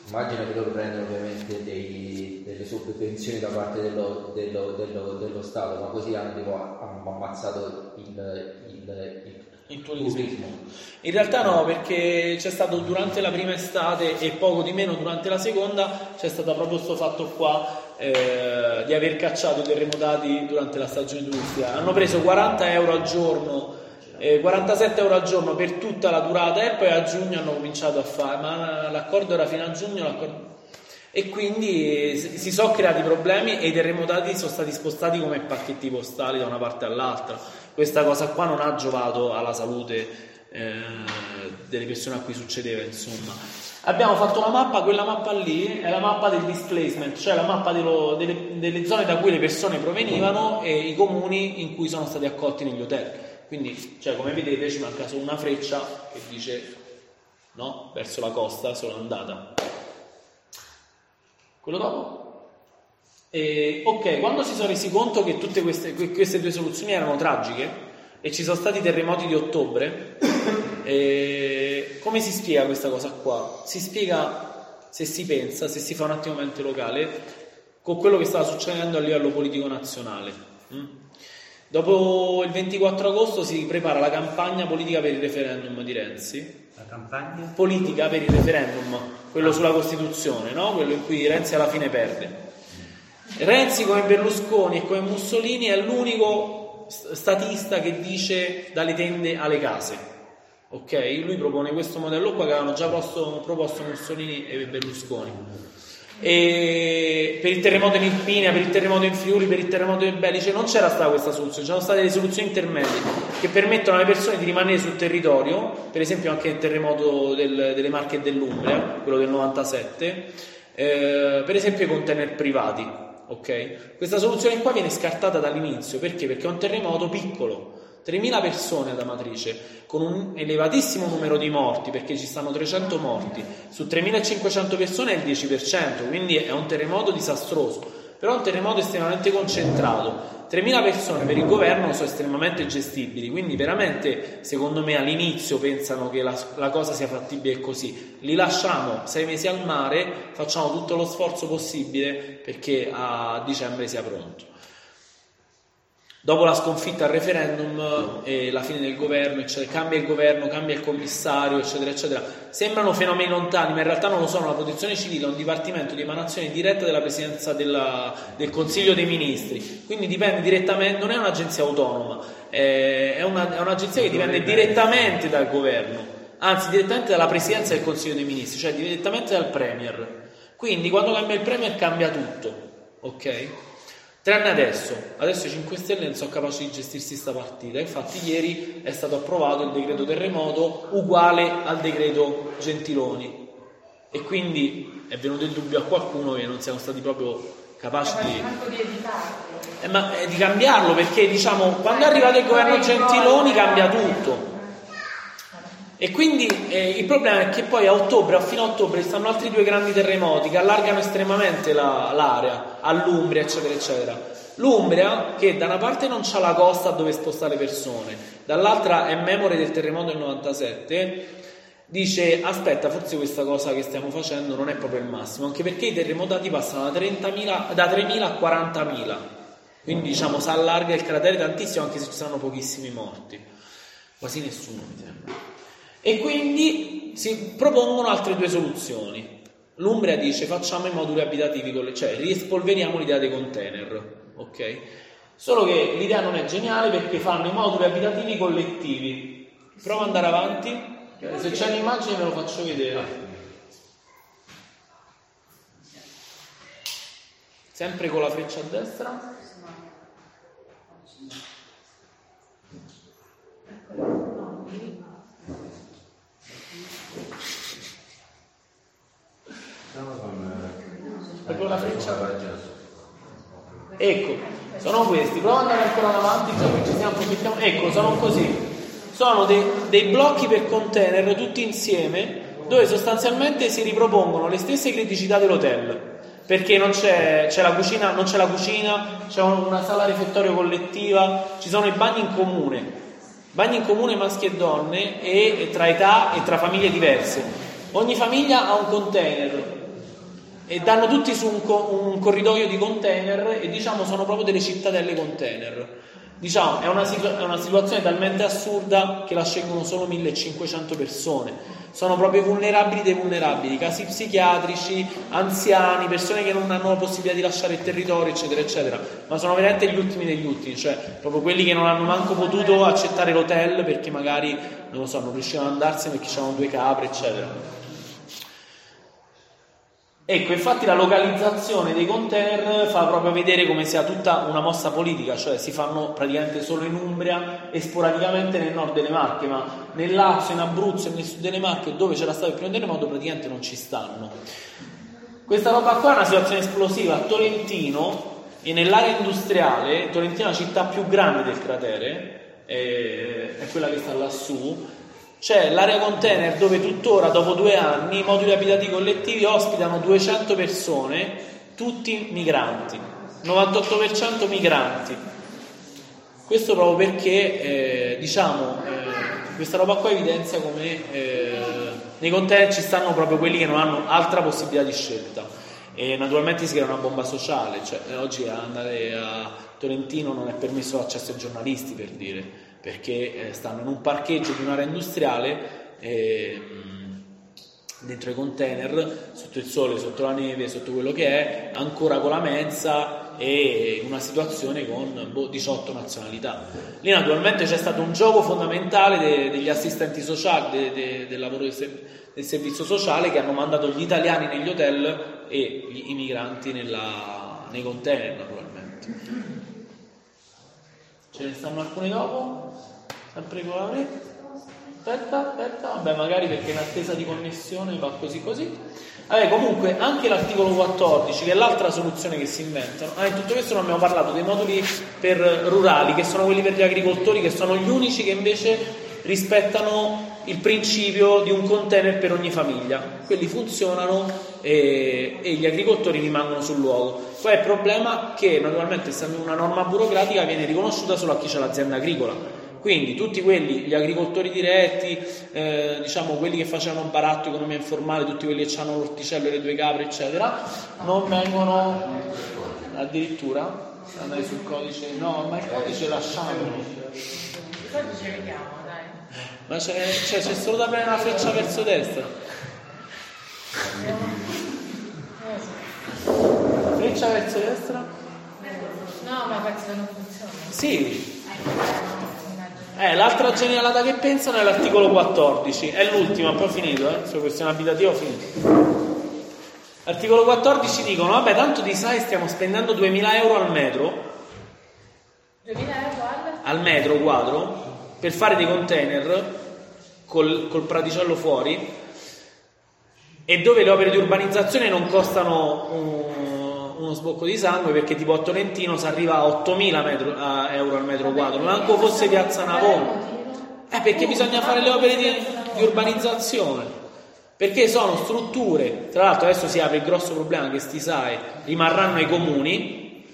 immagino che loro prendono ovviamente dei- delle sovvenzioni da parte dello, dello- dello- dello Stato, ma così hanno, tipo, ammazzato il, il- il Il turismo. In realtà no, perché c'è stato durante la prima estate e poco di meno durante la seconda, c'è stato proprio questo fatto qua eh, di aver cacciato i terremotati durante la stagione turistica. Hanno preso 40 euro al giorno, eh, 47 euro al giorno per tutta la durata e poi a giugno hanno cominciato a fare, ma l'accordo era fino a giugno, l'accordo- e quindi si sono creati problemi e i terremotati sono stati spostati come pacchetti postali da una parte all'altra. Questa cosa qua non ha giovato alla salute eh, delle persone a cui succedeva, insomma. Abbiamo fatto una mappa, quella mappa lì è la mappa del displacement, cioè la mappa dello- delle, delle zone da cui le persone provenivano e i comuni in cui sono stati accolti negli hotel. Quindi, cioè, come vedete, ci manca solo una freccia che dice no, verso la costa, solo andata. Quello dopo? E, ok, quando si sono resi conto che tutte queste, que- queste due soluzioni erano tragiche e ci sono stati i terremoti di ottobre, eh, come si spiega questa cosa qua? Si spiega, se si pensa, se si fa un attimo mente locale, con quello che stava succedendo a livello politico nazionale. mm? Dopo il 24 agosto si prepara la campagna politica per il referendum di Renzi, La campagna? politica per il referendum, quello sulla Costituzione, no? quello in cui Renzi alla fine perde. Renzi come Berlusconi e come Mussolini è l'unico st- statista che dice dalle tende alle case. Ok? Lui propone questo modello qua che avevano già proposto, proposto Mussolini e Berlusconi. E per il terremoto in Irpinia, per il terremoto in Friuli, per il terremoto in Belice non c'era stata questa soluzione, c'erano state delle soluzioni intermedie che permettono alle persone di rimanere sul territorio, per esempio anche il terremoto del- delle Marche e dell'Umbria, quello del 97, eh, per esempio i container privati. Ok? Questa soluzione qua viene scartata dall'inizio perché? Perché è un terremoto piccolo, 3.000 persone ad Amatrice, con un elevatissimo numero di morti, perché ci stanno 300 morti, su 3.500 persone è il 10%, quindi è un terremoto disastroso, però è un terremoto estremamente concentrato. 3.000 persone per il governo sono estremamente gestibili, quindi veramente secondo me all'inizio pensano che la, la cosa sia fattibile così. Li lasciamo sei mesi al mare, facciamo tutto lo sforzo possibile perché a dicembre sia pronto. Dopo la sconfitta al referendum e la fine del governo, eccetera, cambia il governo, cambia il commissario, eccetera, eccetera. Sembrano fenomeni lontani, ma in realtà non lo sono. La protezione civile è un dipartimento di emanazione diretta della presidenza della, del Consiglio dei Ministri, quindi dipende direttamente, non è un'agenzia autonoma, è, una, è un'agenzia che dipende direttamente dal governo, anzi direttamente dalla presidenza del Consiglio dei Ministri, cioè direttamente dal Premier. Quindi quando cambia il Premier cambia tutto, ok? Tranne adesso, adesso i 5 Stelle non sono capaci di gestirsi questa partita, infatti ieri è stato approvato il decreto terremoto uguale al decreto Gentiloni. E quindi è venuto il dubbio a qualcuno che non siamo stati proprio capaci di, eh, ma, eh, di cambiarlo perché diciamo quando è arrivato il governo Gentiloni cambia tutto. E quindi eh, il problema è che poi a ottobre, a fine ottobre, stanno altri due grandi terremoti che allargano estremamente la, l'area, all'Umbria, eccetera, eccetera. L'Umbria, che da una parte non ha la costa dove spostare persone, dall'altra è memore del terremoto del 97, dice aspetta, forse questa cosa che stiamo facendo non è proprio il massimo, anche perché i terremotati passano da, 30.000, da 3.000 a 40.000. Quindi diciamo si allarga il cratere tantissimo anche se ci saranno pochissimi morti. Quasi nessuno mi sembra. E quindi si propongono altre due soluzioni. L'Umbria dice facciamo i moduli abitativi, cioè riespolveriamo l'idea dei container, ok? Solo che l'idea non è geniale perché fanno i moduli abitativi collettivi. Prova ad andare avanti, se c'è un'immagine ve lo faccio vedere. Sempre con la freccia a destra. Proprio la freccia. Ecco, sono questi. Prova ad andare ancora avanti, già che ci stiamo approfittiamo. Ecco, sono così. Sono dei, dei blocchi per container tutti insieme dove sostanzialmente si ripropongono le stesse criticità dell'hotel perché non c'è, c'è, la cucina, non c'è la cucina, c'è una sala refettorio collettiva, ci sono i bagni in comune, bagni in comune maschi e donne e, e tra età e tra famiglie diverse. Ogni famiglia ha un container e danno tutti su un, co- un, corridoio di container e diciamo sono proprio delle cittadelle container. Diciamo è una, situ- è una situazione talmente assurda che la scelgono solo 1500 persone. Sono proprio vulnerabili dei vulnerabili, casi psichiatrici, anziani, persone che non hanno la possibilità di lasciare il territorio, eccetera, eccetera. Ma sono veramente gli ultimi degli ultimi, cioè proprio quelli che non hanno manco potuto accettare l'hotel perché magari, non lo so, non riuscivano ad andarsene perché c'erano due capre, eccetera. Ecco, infatti la localizzazione dei container fa proprio vedere come sia tutta una mossa politica, cioè si fanno praticamente solo in Umbria e sporadicamente nel nord delle Marche, ma nel Lazio, in Abruzzo e nel sud delle Marche, dove c'era stato il primo terremoto, praticamente non ci stanno. Questa roba qua è una situazione esplosiva. A Tolentino e nell'area industriale, Tolentino è la città più grande del cratere, è quella che sta lassù, c'è l'area container dove tuttora, dopo due anni, i moduli abitativi collettivi ospitano 200 persone, tutti migranti, 98% migranti. Questo proprio perché, eh, diciamo, eh, questa roba qua evidenzia come eh, nei container ci stanno proprio quelli che non hanno altra possibilità di scelta. E naturalmente si crea una bomba sociale, cioè oggi andare a Tolentino non è permesso l'accesso ai giornalisti per dire perché eh, stanno in un parcheggio di un'area industriale eh, dentro i container, sotto il sole, sotto la neve, sotto quello che è, ancora con la mensa e in una situazione con boh, 18 nazionalità. Lì naturalmente c'è stato un gioco fondamentale de, degli assistenti sociali, de, de, del lavoro del, del, servizio sociale che hanno mandato gli italiani negli hotel e i migranti nei container naturalmente. Ce ne stanno alcuni dopo, sempre con la Aspetta, aspetta, vabbè, magari perché in attesa di connessione va così così. Vabbè, comunque anche l'articolo 14, che è l'altra soluzione che si inventano. Ah, in tutto questo non abbiamo parlato dei moduli per rurali, che sono quelli per gli agricoltori, che sono gli unici che invece rispettano il principio di un container per ogni famiglia. Quelli funzionano e, e gli agricoltori rimangono sul luogo. Poi il problema è che naturalmente essendo una norma burocratica viene riconosciuta solo a chi ha l'azienda agricola. Quindi tutti quelli, gli agricoltori diretti, eh, diciamo quelli che facevano baratto, economia informale, tutti quelli che hanno l'orticello e le due capre, eccetera, non vengono addirittura andare sul codice, no, ma il codice lasciamolo. Il codice vediamo, dai. Ma c'è, c'è, c'è solo da prendere una freccia verso destra. Freccia verso destra? No, ma penso che non funziona. Sì. Eh, l'altra genialata che pensano è l'articolo 14, è l'ultima, poi ho finito, eh, sulla questione abitativa ho finito. Articolo 14 dicono, vabbè, tanto di sai stiamo spendendo 2000 euro al metro, 2000 euro al? al metro quadro, per fare dei container col, col praticello fuori e dove le opere di urbanizzazione non costano un- uno sbocco di sangue perché tipo a Tolentino si arriva a 8000 metro- a euro al metro quadro, manco fosse piazza Navona. Eh, perché bisogna fare le opere di, di urbanizzazione. Perché sono strutture, tra l'altro adesso si apre il grosso problema che sti SAE rimarranno ai comuni,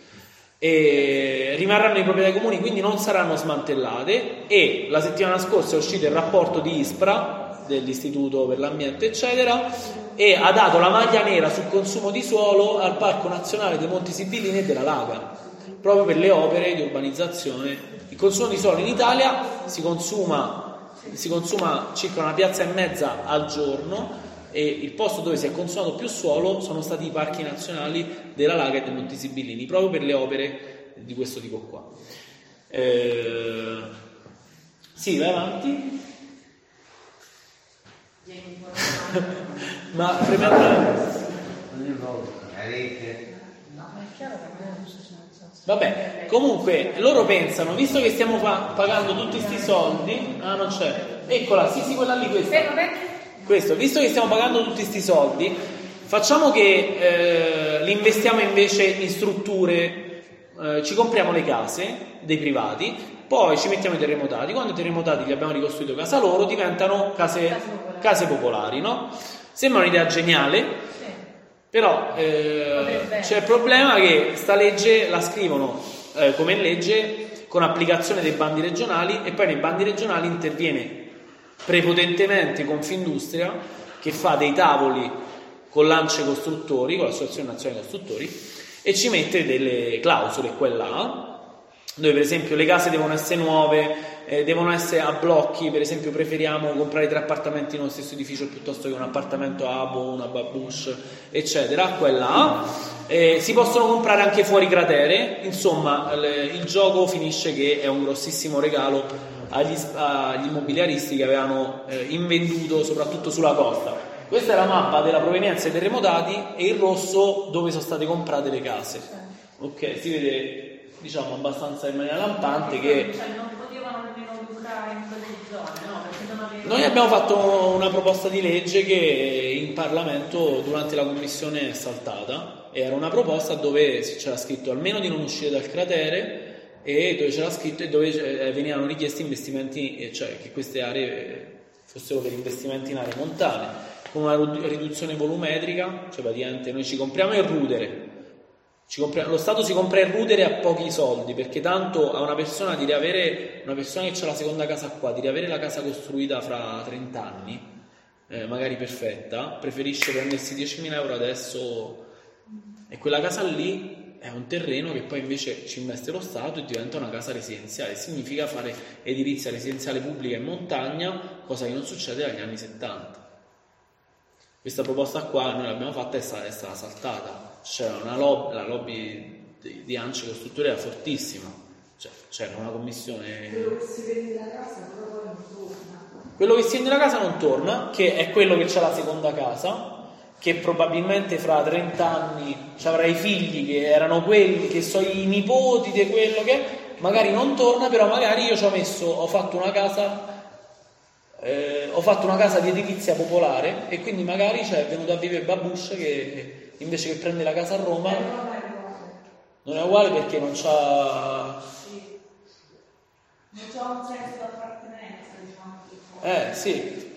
rimarranno i proprietari comuni, quindi non saranno smantellate e la settimana scorsa è uscito il rapporto di ISPRA dell'Istituto per l'Ambiente eccetera e ha dato la maglia nera sul consumo di suolo al Parco Nazionale dei Monti Sibillini e della Laga proprio per le opere di urbanizzazione il consumo di suolo in Italia si consuma, si consuma circa una piazza e mezza al giorno e il posto dove si è consumato più suolo sono stati i parchi nazionali della Laga e dei Monti Sibillini, proprio per le opere di questo tipo qua. Eh, sì, vai avanti. Ma premendo... Vabbè, comunque loro pensano, visto che stiamo pa- pagando tutti questi soldi, ah non c'è, eccola, sì sì quella lì questa. Questo, visto che stiamo pagando tutti questi soldi, facciamo che eh, li investiamo invece in strutture, eh, ci compriamo le case dei privati, poi ci mettiamo i terremotati, quando i terremotati gli abbiamo ricostruito casa loro diventano case, case popolari, no? Sembra un'idea geniale, però eh, c'è il problema che sta legge la scrivono eh, come legge con applicazione dei bandi regionali e poi nei bandi regionali interviene prepotentemente Confindustria che fa dei tavoli con l'Ance Costruttori, con l'Associazione Nazionale Costruttori e ci mette delle clausole qua e là dove per esempio le case devono essere nuove, eh, devono essere a blocchi, per esempio preferiamo comprare tre appartamenti nello stesso edificio piuttosto che un appartamento a Abo, una babush, eccetera, quella. Eh, si possono comprare anche fuori cratere, insomma le- il gioco finisce che è un grossissimo regalo agli, agli immobiliaristi che avevano eh, invenduto soprattutto sulla costa. Questa è la mappa della provenienza dei terremotati e il rosso dove sono state comprate le case. Ok, si vede diciamo abbastanza in maniera lampante che Cioè, non potevano nemmeno lucrare in quelle zone, no? Perché non avevano... noi abbiamo fatto una proposta di legge che in Parlamento durante la commissione è saltata. Era una proposta dove c'era scritto almeno di non uscire dal cratere e dove c'era scritto e dove eh, venivano richiesti investimenti, eh, cioè che queste aree fossero per investimenti in aree montane, con una ridu- riduzione volumetrica, cioè praticamente noi ci compriamo il rudere, ci compra- lo Stato si compra il rudere a pochi soldi perché tanto a una persona di riavere una persona che ha la seconda casa qua, di riavere la casa costruita fra 30 anni, eh, magari perfetta, preferisce prendersi 10.000 euro adesso e quella casa lì è un terreno che poi invece ci investe lo Stato e diventa una casa residenziale. Significa fare edilizia residenziale pubblica in montagna, cosa che non succede dagli anni 70. Questa proposta qua noi l'abbiamo fatta e è stata saltata. C'era una lobby, la lobby di, di Ance Costruttori era fortissima. Cioè, c'era una commissione. Quello che si vende la casa non torna, che è quello che ha la seconda casa, che probabilmente fra 30 anni ci avrà i figli che erano quelli, che sono i nipoti di quello che magari non torna, però magari io ci ho messo, ho fatto una casa eh, ho fatto una casa di edilizia popolare e quindi magari c'è venuto a vivere Babush che invece che prendere la casa a Roma non è uguale perché non c'ha... Non c'è un senso d'appartenenza, diciamo. Eh sì,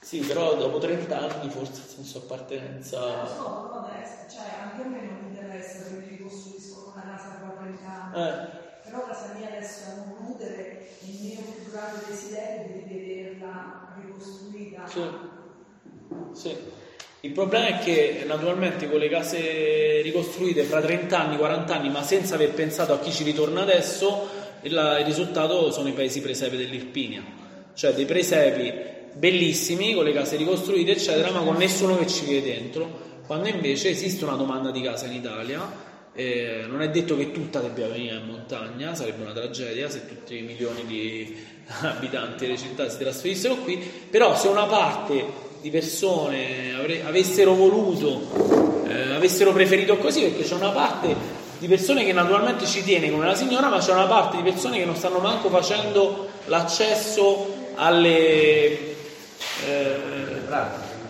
sì, però dopo 30 anni forse il senso d'appartenenza... Non so, però adesso, cioè anche a me non mi interessa che mi ricostruiscono una casa tra 30 anni. Eh. Però casa mia adesso è un rudere, il mio più grande desiderio è di vederla ricostruita. Sì. Sì. Il problema è che naturalmente con le case ricostruite fra 30 anni, 40 anni, ma senza aver pensato a chi ci ritorna adesso, il, risultato sono i paesi presepe dell'Irpinia, cioè dei presepi bellissimi con le case ricostruite, eccetera, ma con nessuno che ci vive dentro, quando invece esiste una domanda di casa in Italia. eh, non è detto che tutta debba venire in montagna, sarebbe una tragedia se tutti i milioni di abitanti delle città si trasferissero qui, però se una parte di persone avre- avessero voluto, eh, avessero preferito così, perché c'è una parte di persone che naturalmente ci tiene come la signora, ma c'è una parte di persone che non stanno manco facendo l'accesso alle, eh,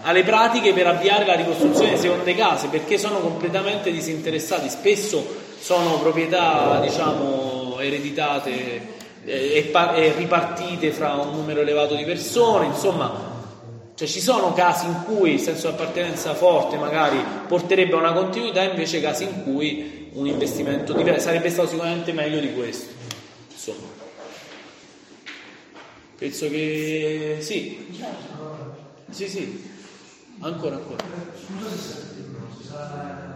alle pratiche per avviare la ricostruzione di seconde case, perché sono completamente disinteressati, spesso sono proprietà diciamo ereditate eh, e ripartite fra un numero elevato di persone, insomma cioè ci sono casi in cui il senso di appartenenza forte magari porterebbe a una continuità, invece casi in cui un investimento diverso sarebbe stato sicuramente meglio di questo. Insomma. Penso che sì. Sì, sì. Ancora, ancora. Scusa se non si sa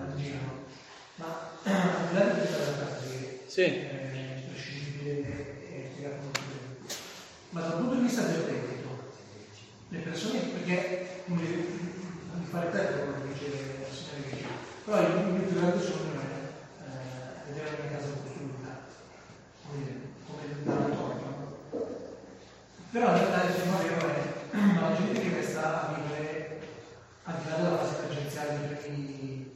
ma che Sì. e bene, ma dal punto di vista persone, perché come di fare tempo come dice la signora Vicino, però il mio più grande sogno è eh, vedere la mia casa costruita, come come da torto. Però in realtà il tema vero è la gente che resta a vivere al di là della fase emergenziale eh,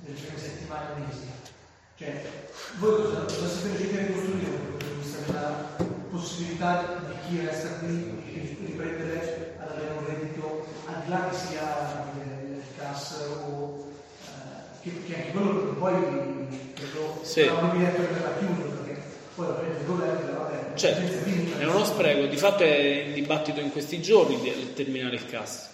delle prime settimane e mesi. Cioè, voi cosa, cosa siete riusciti a ricostruire dal punto di vista della possibilità di chi resta qui di riprendere ad avere un reddito al di là che sia eh, il CAS o eh, che, che anche quello poi credo Sì. evidente per la chiusa perché poi la prende il governo vabbè Certo, è finita. è uno spreco, di fatto è in dibattito in questi giorni di terminare il CAS.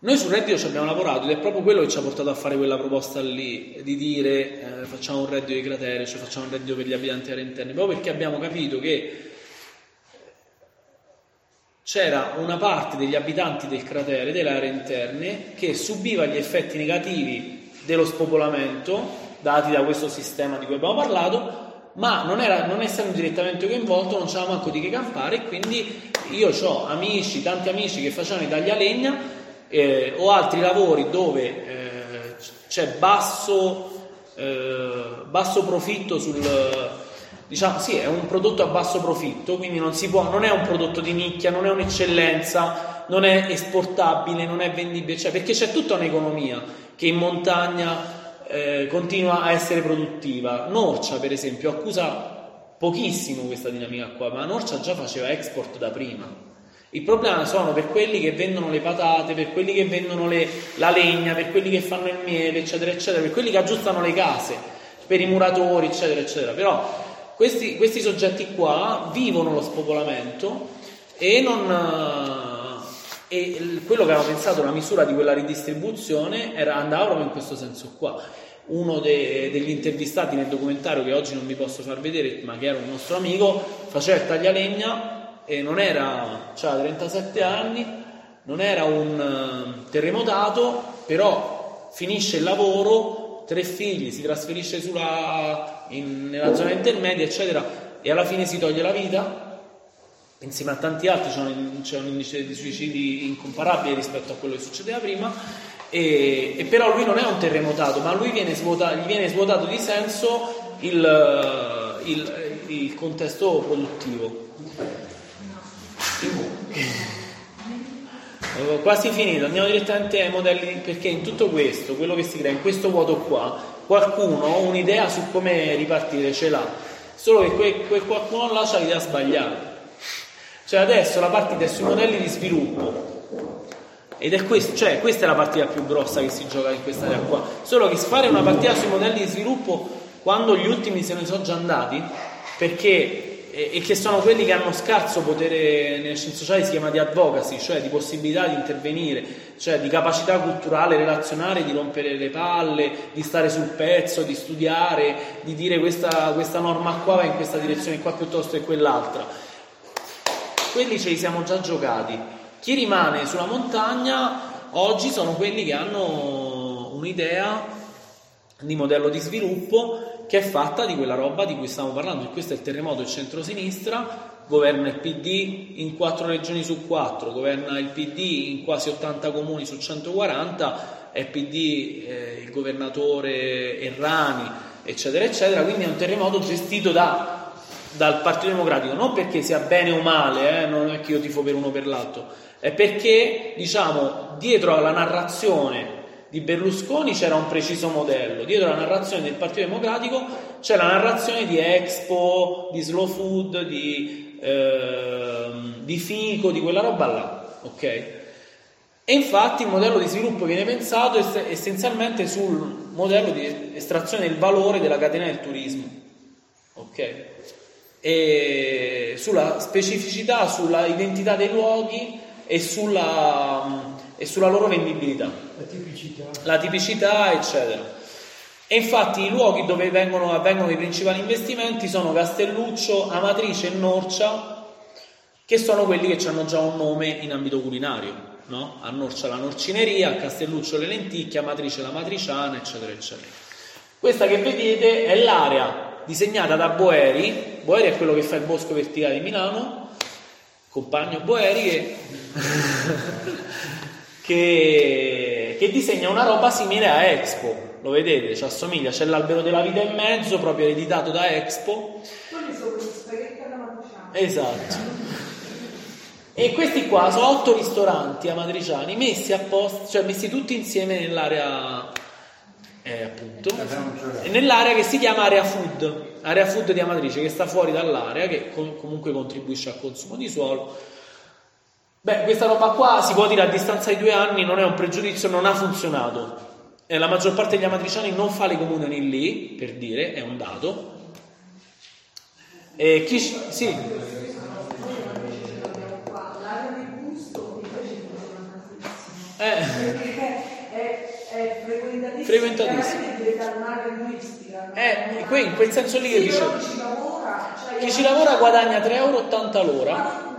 Noi sul reddito ci abbiamo lavorato ed è proprio quello che ci ha portato a fare quella proposta lì, di dire eh, facciamo un reddito di cratere, cioè facciamo un reddito per gli abitanti aree interne, proprio perché abbiamo capito che c'era una parte degli abitanti del cratere, delle aree interne, che subiva gli effetti negativi dello spopolamento dati da questo sistema di cui abbiamo parlato, ma non, era, non essendo direttamente coinvolto non c'era manco di che campare e quindi io ho amici, tanti amici che facevano i taglialegna eh, o altri lavori dove eh, c'è basso, eh, basso profitto sul, diciamo sì, è un prodotto a basso profitto, quindi non può, non è un prodotto di nicchia, non è un'eccellenza, non è esportabile, non è vendibile, cioè perché c'è tutta un'economia che in montagna eh, continua a essere produttiva. Norcia, per esempio, accusa pochissimo questa dinamica qua, ma Norcia già faceva export da prima. Il problema sono per quelli che vendono le patate, per quelli che vendono le- la legna, per quelli che fanno il miele, eccetera, eccetera, per quelli che aggiustano le case, per i muratori, eccetera, eccetera. Però questi, questi soggetti qua vivono lo spopolamento e non... eh, E quello che avevamo pensato, la misura di quella ridistribuzione, era, andava proprio in questo senso qua. Uno de- degli intervistati nel documentario, che oggi non vi posso far vedere, ma che era un nostro amico, faceva il taglialegna e non era, aveva 37 anni, non era un eh, terremotato, però finisce il lavoro, tre figli, si trasferisce sulla, in- nella zona intermedia, eccetera, e alla fine si toglie la vita. Insieme a tanti altri c'è un, c'è un indice di suicidi incomparabile rispetto a quello che succedeva prima, e, e però lui non è un terremotato, ma lui viene svuota- gli viene svuotato di senso il, il- il contesto produttivo. Avevo quasi finito, andiamo direttamente ai modelli perché in tutto questo, quello che si crea in questo vuoto qua, qualcuno un'idea su come ripartire ce l'ha, solo che quel, quel qualcuno là ha l'idea sbagliata. Cioè adesso la partita è sui modelli di sviluppo. Ed è questo, cioè questa è la partita più grossa che si gioca in questa area qua. Solo che fare una partita sui modelli di sviluppo quando gli ultimi se ne sono già andati, perché e, che sono quelli che hanno scarso potere nelle scienze sociali, si chiama di advocacy, cioè di possibilità di intervenire, cioè di capacità culturale, relazionale, di rompere le palle, di stare sul pezzo, di studiare, di dire questa, questa norma qua va in questa direzione qua piuttosto che quell'altra. Quelli ce li siamo già giocati. Chi rimane sulla montagna oggi sono quelli che hanno un'idea di modello di sviluppo che è fatta di quella roba di cui stiamo parlando. questo è il terremoto del centro-sinistra, governa il PD in quattro regioni su quattro, governa il PD in quasi 80 comuni su 140, è PD eh, il governatore Errani, eccetera, eccetera. Quindi è un terremoto gestito da, dal Partito Democratico, non perché sia bene o male, eh, non è che io tifo per uno o per l'altro, è perché, diciamo, dietro alla narrazione di Berlusconi c'era un preciso modello, dietro la narrazione del Partito Democratico c'è la narrazione di Expo, di Slow Food, di, eh, di Fico, di quella roba là, ok? E infatti il modello di sviluppo viene pensato essenzialmente sul modello di estrazione del valore della catena del turismo, ok? E sulla specificità, sulla identità dei luoghi e sulla e sulla loro vendibilità. La tipicità. La tipicità, eccetera. E infatti i luoghi dove vengono, avvengono i principali investimenti sono Castelluccio, Amatrice e Norcia, che sono quelli che hanno già un nome in ambito culinario. No? A Norcia la norcineria, a Castelluccio le lenticchie, a Matrice la matriciana, eccetera, eccetera. Questa che vedete è l'area disegnata da Boeri. Boeri è quello che fa il bosco verticale di Milano, compagno Boeri che che, che disegna una roba simile a Expo. Lo vedete, ci assomiglia, c'è l'albero della vita in mezzo, proprio ereditato da Expo. Quelli sono gli spaghetti alla matriciana. Esatto. E questi qua sono otto ristoranti amatriciani messi apposta, cioè messi tutti insieme nell'area eh, appunto, nell'area che si chiama area food, area food di Amatrice che sta fuori dall'area, che com- comunque contribuisce al consumo di suolo Beh, questa roba qua si può dire a distanza di due anni, non è un pregiudizio, non ha funzionato. E la maggior parte degli amatriciani non fa le comunioni lì, per dire, è un dato. E chi... Sì. Eh. Frequentatissimo. frequentatissimo. Eh, qui in quel senso lì che dice. Cioè chi ci lavora guadagna 3,80 euro l'ora.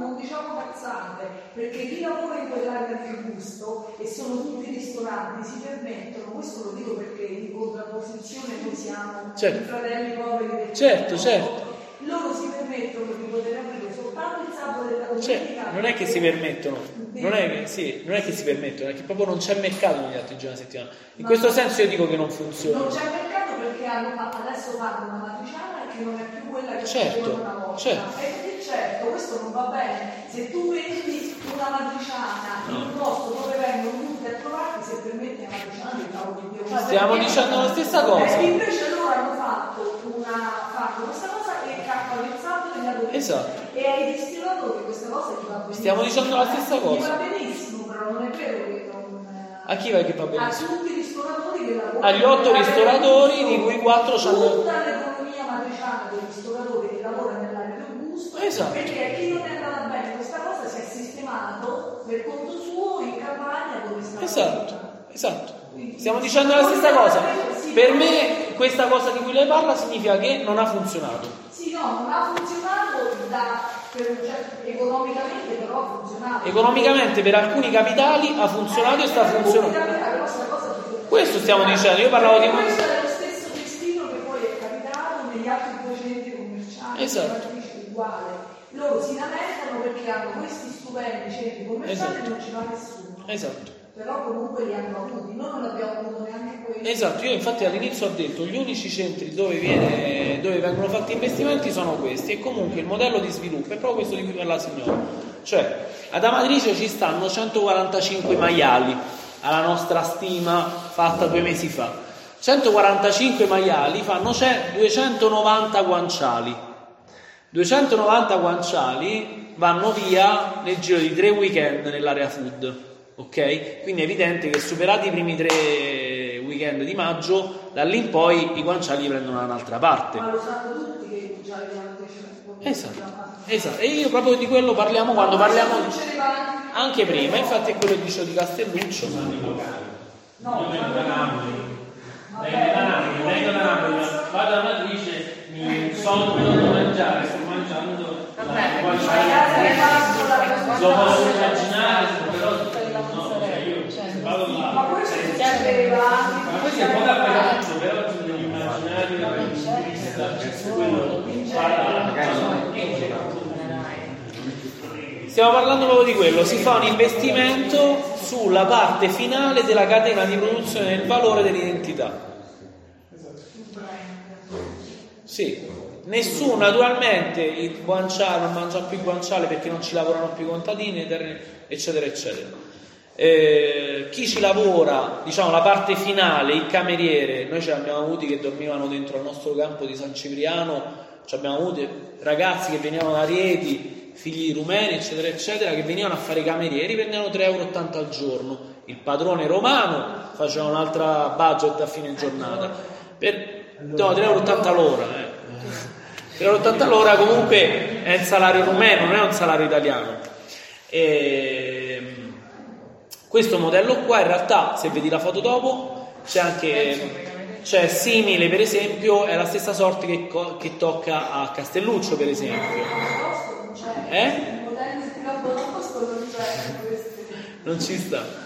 Perché chi lavora in quell'area del gusto e sono tutti ristoranti si permettono, questo lo dico perché in contrapposizione noi siamo certo. i fratelli poveri del certo, certo. loro si permettono di poter aprire soltanto il sabato della domenica. Cioè, non è che si permettono, non è che, sì, non è che si permettono, è che proprio non c'è mercato negli altri giorni della settimana. In Ma questo senso io dico che non funziona. Non c'è mercato perché hanno, adesso fanno una matriciana che non è più quella che certo, una volta. Certo. Certo, questo non va bene. Se tu vendi una matriciana in un posto dove vengono tutti a trovarti, se permette la matriciana di cavolo di Dio. Stiamo dicendo la stessa cosa. E invece loro hanno fatto una fanno questa cosa e cappano il sabato e la domenica. Esatto. E ai distillatori questa cosa gli va benissimo. Stiamo dicendo la stessa cosa. Gli va benissimo, però non è vero che non. A chi va che va benissimo? A tutti i ristoratori che lavorano. Agli otto ristoratori, di cui quattro hanno. Tutta l'economia matriciana dei ristoratori che lavorano nell'area del gusto. Esatto. Perché chi non è andata bene questa cosa si è sistemato per conto suo in campagna dove sta. Esatto, esatto. Stiamo dicendo la stessa cosa. Per me questa cosa di cui lei parla significa che non ha funzionato. Sì, no, non ha funzionato da, per, cioè, economicamente, però ha funzionato. Economicamente per alcuni capitali ha funzionato eh, e sta funzionando. Questo stiamo dicendo, io parlavo di... Questo è lo stesso destino che poi è capitato negli altri due centri commerciali. Esatto. Uguale. Loro si lamentano perché hanno questi stupendi centri commerciali esatto. e non ci va nessuno. Esatto però comunque li hanno avuti, noi non abbiamo avuto neanche quelli. Esatto, io infatti all'inizio ho detto gli unici centri dove, viene, dove, vengono fatti investimenti sono questi e comunque il modello di sviluppo è proprio questo di cui parla la signora. Cioè, ad Amatrice ci stanno 145 maiali, alla nostra stima fatta due mesi fa. 145 maiali fanno 290 guanciali. 290 guanciali vanno via nel giro di tre weekend nell'area food. Ok? Quindi è evidente che superati i primi tre weekend di maggio, da lì in poi i guanciali prendono da un'altra parte. Ma lo sanno tutti che i gialli hanno Esatto, esatto. E io proprio di quello parliamo quando parliamo di... Anche prima, infatti è quello che dicevo di Castelluccio. No, vengo da Napoli, vengo da Napoli, vengo da Napoli, vado alla matrice, mi so dove devo mangiare, è la Lo posso immaginare, però no, cioè io vado là. Ma questo anche Ma questo è un po' dappertutto, però quello Stiamo parlando proprio di quello, si fa un investimento sulla parte finale della catena di produzione del valore dell'identità. Sì, nessuno naturalmente il guanciale non mangia più il guanciale perché non ci lavorano più i contadini, eccetera, eccetera. Eh, chi ci lavora, diciamo la parte finale, il cameriere, noi ce l'abbiamo avuti che dormivano dentro al nostro campo di San Cipriano, ci abbiamo avuti ragazzi che venivano da Rieti, figli rumeni, eccetera, eccetera, che venivano a fare i camerieri, prendevano 3,80 euro al giorno. Il padrone romano faceva un'altra budget a fine giornata. Per, no, 3,80 euro l'ora. Eh. 3,80 euro l'ora comunque è un salario rumeno, non è un salario italiano. E, questo modello qua in realtà, se vedi la foto dopo, c'è anche c'è simile per esempio, è la stessa sorte che, che tocca a Castelluccio per esempio. Eh? Non ci sta.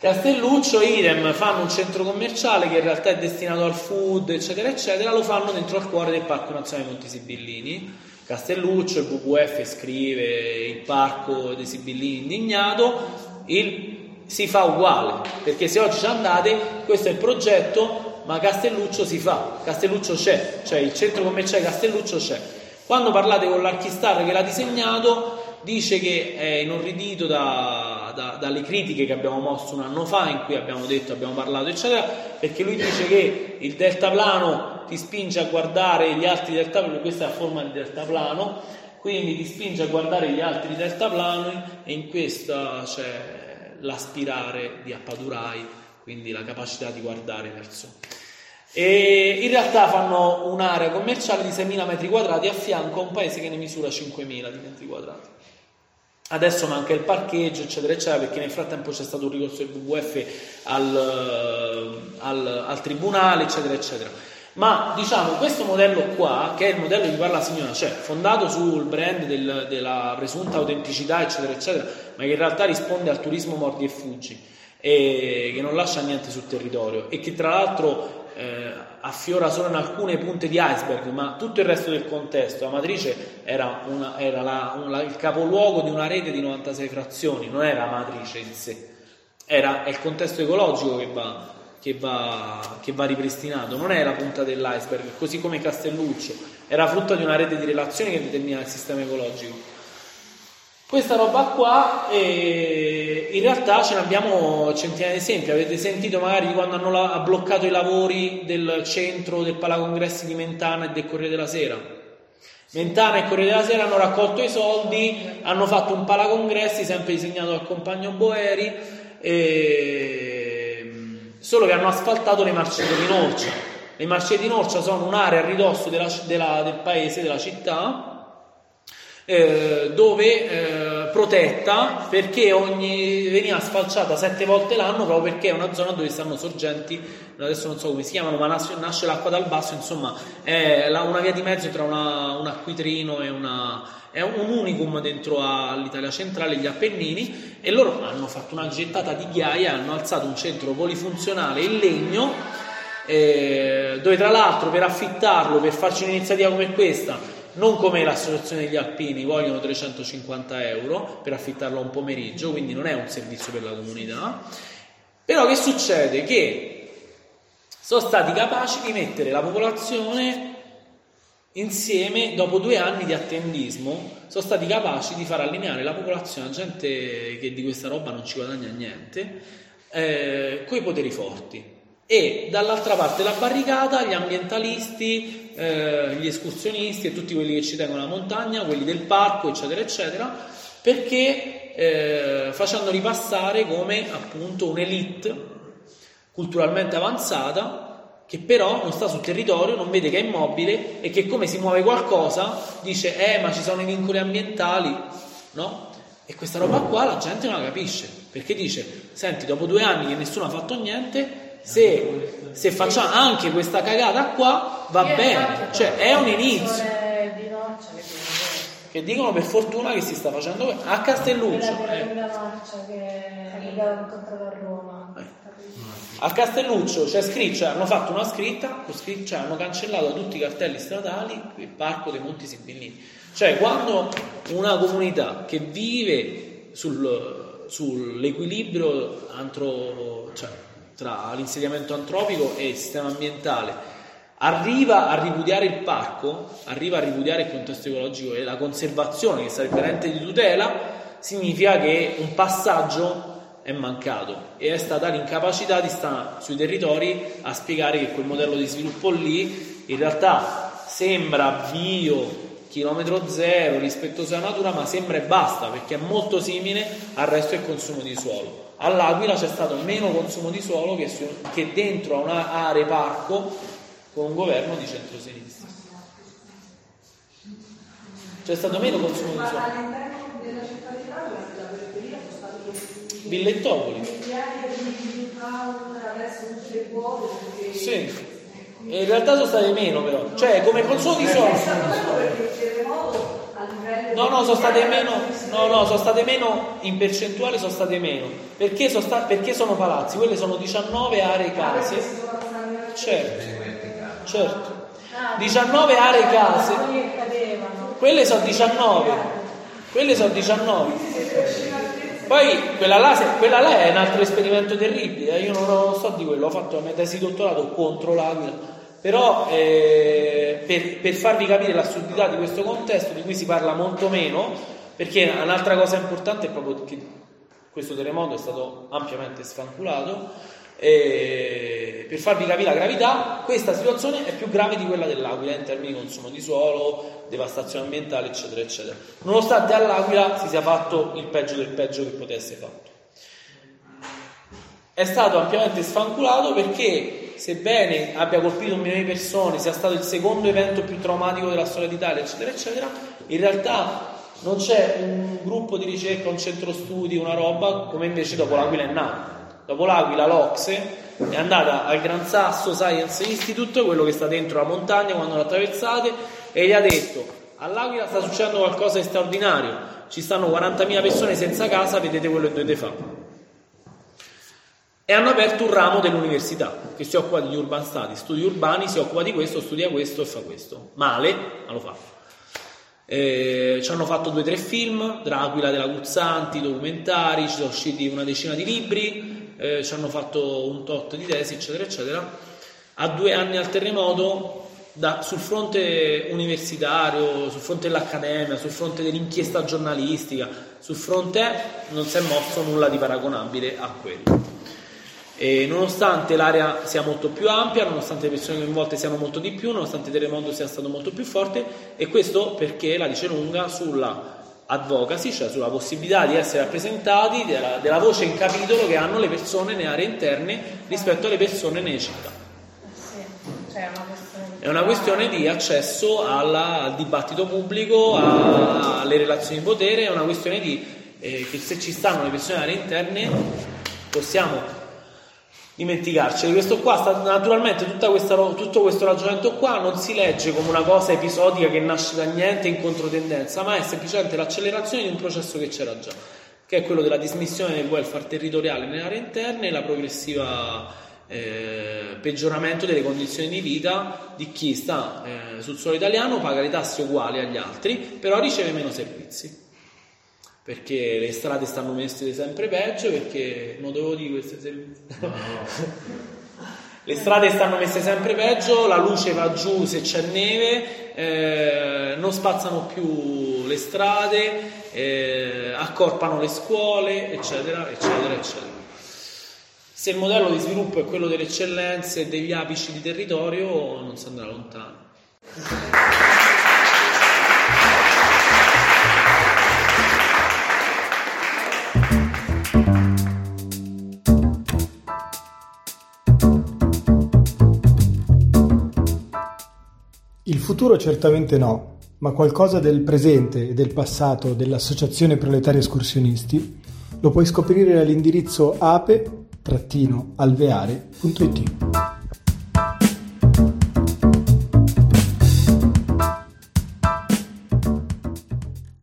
Castelluccio, idem, fanno un centro commerciale che in realtà è destinato al food, eccetera, eccetera, lo fanno dentro al cuore del Parco Nazionale Monti Sibillini. Castelluccio, il WWF scrive il Parco dei Sibillini indignato, il si fa uguale, perché se oggi ci andate, questo è il progetto, ma Castelluccio si fa, Castelluccio c'è, cioè il centro commerciale Castelluccio c'è. Quando parlate con l'archistar che l'ha disegnato, dice che è inorridito da, da, dalle critiche che abbiamo mosso un anno fa, in cui abbiamo detto, abbiamo parlato, eccetera, perché lui dice che il deltaplano ti spinge a guardare gli altri deltaplani, questa è la forma di deltaplano, quindi ti spinge a guardare gli altri deltaplani e in questa c'è l'aspirare di Appadurai, quindi la capacità di guardare verso. E in realtà fanno un'area commerciale di 6.000 metri quadrati a fianco a un paese che ne misura 5.000 di metri quadrati. Adesso manca il parcheggio, eccetera, eccetera, perché nel frattempo c'è stato un ricorso del WWF al, al, al tribunale, eccetera, eccetera. Ma diciamo questo modello qua, che è il modello di cui parla la signora, cioè fondato sul brand del, della presunta autenticità, eccetera, eccetera, ma che in realtà risponde al turismo mordi e fuggi e che non lascia niente sul territorio e che tra l'altro eh, affiora solo in alcune punte di iceberg, ma tutto il resto del contesto, la matrice era, una, era la, una, il capoluogo di una rete di 96 frazioni, non era la matrice in sé, era, è il contesto ecologico che va, che va, che va ripristinato, non è la punta dell'iceberg, così come Castelluccio, era frutto di una rete di relazioni che determina il sistema ecologico. Questa roba qua, eh, in realtà ce ne abbiamo centinaia di esempi. Avete sentito magari quando hanno la, bloccato i lavori del centro del Palacongressi di Mentana e del Corriere della Sera? Mentana e Corriere della Sera hanno raccolto i soldi, hanno fatto un Palacongressi sempre disegnato dal compagno Boeri, e... solo che hanno asfaltato le marcette di Norcia. Le marcette di Norcia sono un'area a ridosso della, della, del paese, della città, eh, dove eh, protetta perché ogni, veniva sfalciata sette volte l'anno proprio perché è una zona dove stanno sorgenti, adesso non so come si chiamano, ma nasce, nasce l'acqua dal basso, insomma è la, una via di mezzo tra una, un acquitrino e una, è un unicum dentro all'Italia centrale, gli Appennini, e loro hanno fatto una gettata di ghiaia, hanno alzato un centro polifunzionale in legno, eh, dove tra l'altro per affittarlo, per farci un'iniziativa come questa, non come l'associazione degli alpini vogliono 350 euro per affittarlo un pomeriggio, quindi non è un servizio per la comunità. Però che succede? Che sono stati capaci di mettere la popolazione insieme, dopo due anni di attendismo, sono stati capaci di far allineare la popolazione a gente che di questa roba non ci guadagna niente, eh, coi poteri forti. E dall'altra parte della barricata gli ambientalisti, eh, gli escursionisti e tutti quelli che ci tengono alla montagna, quelli del parco, eccetera, eccetera, perché eh, facendo ripassare come appunto un'elite culturalmente avanzata che però non sta sul territorio, non vede che è immobile e che come si muove qualcosa dice eh ma ci sono i vincoli ambientali, no? E questa roba qua la gente non la capisce, perché dice, senti, dopo due anni che nessuno ha fatto niente, se, se facciamo anche questa cagata qua, va bene, cioè è un inizio. Di che dicono per fortuna che si sta facendo a Castelluccio. A Castelluccio c'è scritto, cioè, hanno fatto una scritta, cioè, hanno cancellato tutti i cartelli stradali il parco dei Monti Sibillini. Cioè, quando una comunità che vive sul- sull'equilibrio antro- cioè, tra l'insediamento antropico e il sistema ambientale arriva a ripudiare il parco, arriva a ripudiare il contesto ecologico e la conservazione, che sarebbe l'ente di tutela, significa che un passaggio è mancato e è stata l'incapacità di stare sui territori a spiegare che quel modello di sviluppo lì in realtà sembra bio, chilometro zero, rispettoso alla natura, ma sembra e basta perché è molto simile al resto del consumo di suolo. All'Aquila c'è stato meno consumo di suolo che, su- che dentro a un'area parco con un governo di centrosinistra. C'è stato meno consumo di suolo. all'interno della città di Napoli, della periferia, sono stati Villettopoli. migliaia di. E in realtà sono state meno però. Cioè come consumo di suolo. No, no, sono state meno, no, no, sono state meno, in percentuale sono state meno. Perché sono, sta- perché sono palazzi? Quelle sono 19 aree Ah, case. Certo, certo. Ah, 19 aree case. quelli che cadevano. Quelle sono 19. Quelle sono 19. Poi quella là, quella là è un altro esperimento terribile. eh, Io non lo so di quello, ho fatto la mia tesi di dottorato contro l'Aquila. Però eh, per, per farvi capire l'assurdità di questo contesto, di cui si parla molto meno, perché un'altra cosa importante è proprio che questo terremoto è stato ampiamente sfanculato. e per farvi capire la gravità, questa situazione è più grave di quella dell'Aquila in termini di consumo di suolo, devastazione ambientale, eccetera, eccetera. Nonostante all'Aquila si sia fatto il peggio del peggio che potesse fatto. È stato ampiamente sfanculato perché, sebbene abbia colpito un milione di persone, sia stato il secondo evento più traumatico della storia d'Italia, eccetera, eccetera, in realtà non c'è un gruppo di ricerca, un centro studi, una roba come invece dopo l'Aquila è nato. Dopo l'Aquila l'Ocse è andata al Gran Sasso Science Institute, quello che sta dentro la montagna quando lo attraversate, e gli ha detto all'Aquila sta succedendo qualcosa di straordinario, ci stanno 40.000 persone senza casa, vedete quello che dovete fare. E hanno aperto un ramo dell'università che si occupa di urban studies, studi urbani, si occupa di questo, studia questo e fa questo. Male, ma lo fa. Eh, ci hanno fatto due o tre film, Dracula della Guzzanti, documentari, ci sono usciti una decina di libri, eh, ci hanno fatto un tot di tesi, eccetera, eccetera. A due anni al terremoto, da- sul fronte universitario, sul fronte dell'accademia, sul fronte dell'inchiesta giornalistica, sul fronte non si è mosso nulla di paragonabile a quello. E nonostante l'area sia molto più ampia, nonostante le persone coinvolte siano molto di più, nonostante il terremoto sia stato molto più forte, e questo perché la dice lunga sulla advocacy, cioè sulla possibilità di essere rappresentati, della, della voce in capitolo che hanno le persone nelle aree interne rispetto alle persone nelle città. È una questione di... Accesso alla- al dibattito pubblico, a- alle relazioni di potere, è una questione di eh, che se ci stanno le persone nelle aree interne possiamo dimenticarci di questo qua. Sta- naturalmente questa tutto questo ragionamento qua non si legge come una cosa episodica che nasce da niente in controtendenza, ma è semplicemente l'accelerazione di un processo che c'era già, che è quello della dismissione del welfare territoriale nelle aree interne e la progressiva eh, peggioramento delle condizioni di vita di chi sta eh, sul suolo italiano, paga le tasse uguali agli altri, però riceve meno servizi perché le strade stanno messe sempre peggio, perché non dovevo dire queste servizi. le strade stanno messe sempre peggio, la luce va giù se c'è neve, eh, non spazzano più le strade, eh, accorpano le scuole, eccetera, eccetera, eccetera. Se il modello di sviluppo è quello delle eccellenze e degli apici di territorio, non si andrà lontano. Futuro certamente no, ma qualcosa del presente e del passato dell'Associazione Proletaria Escursionisti lo puoi scoprire all'indirizzo ape-alveare.it.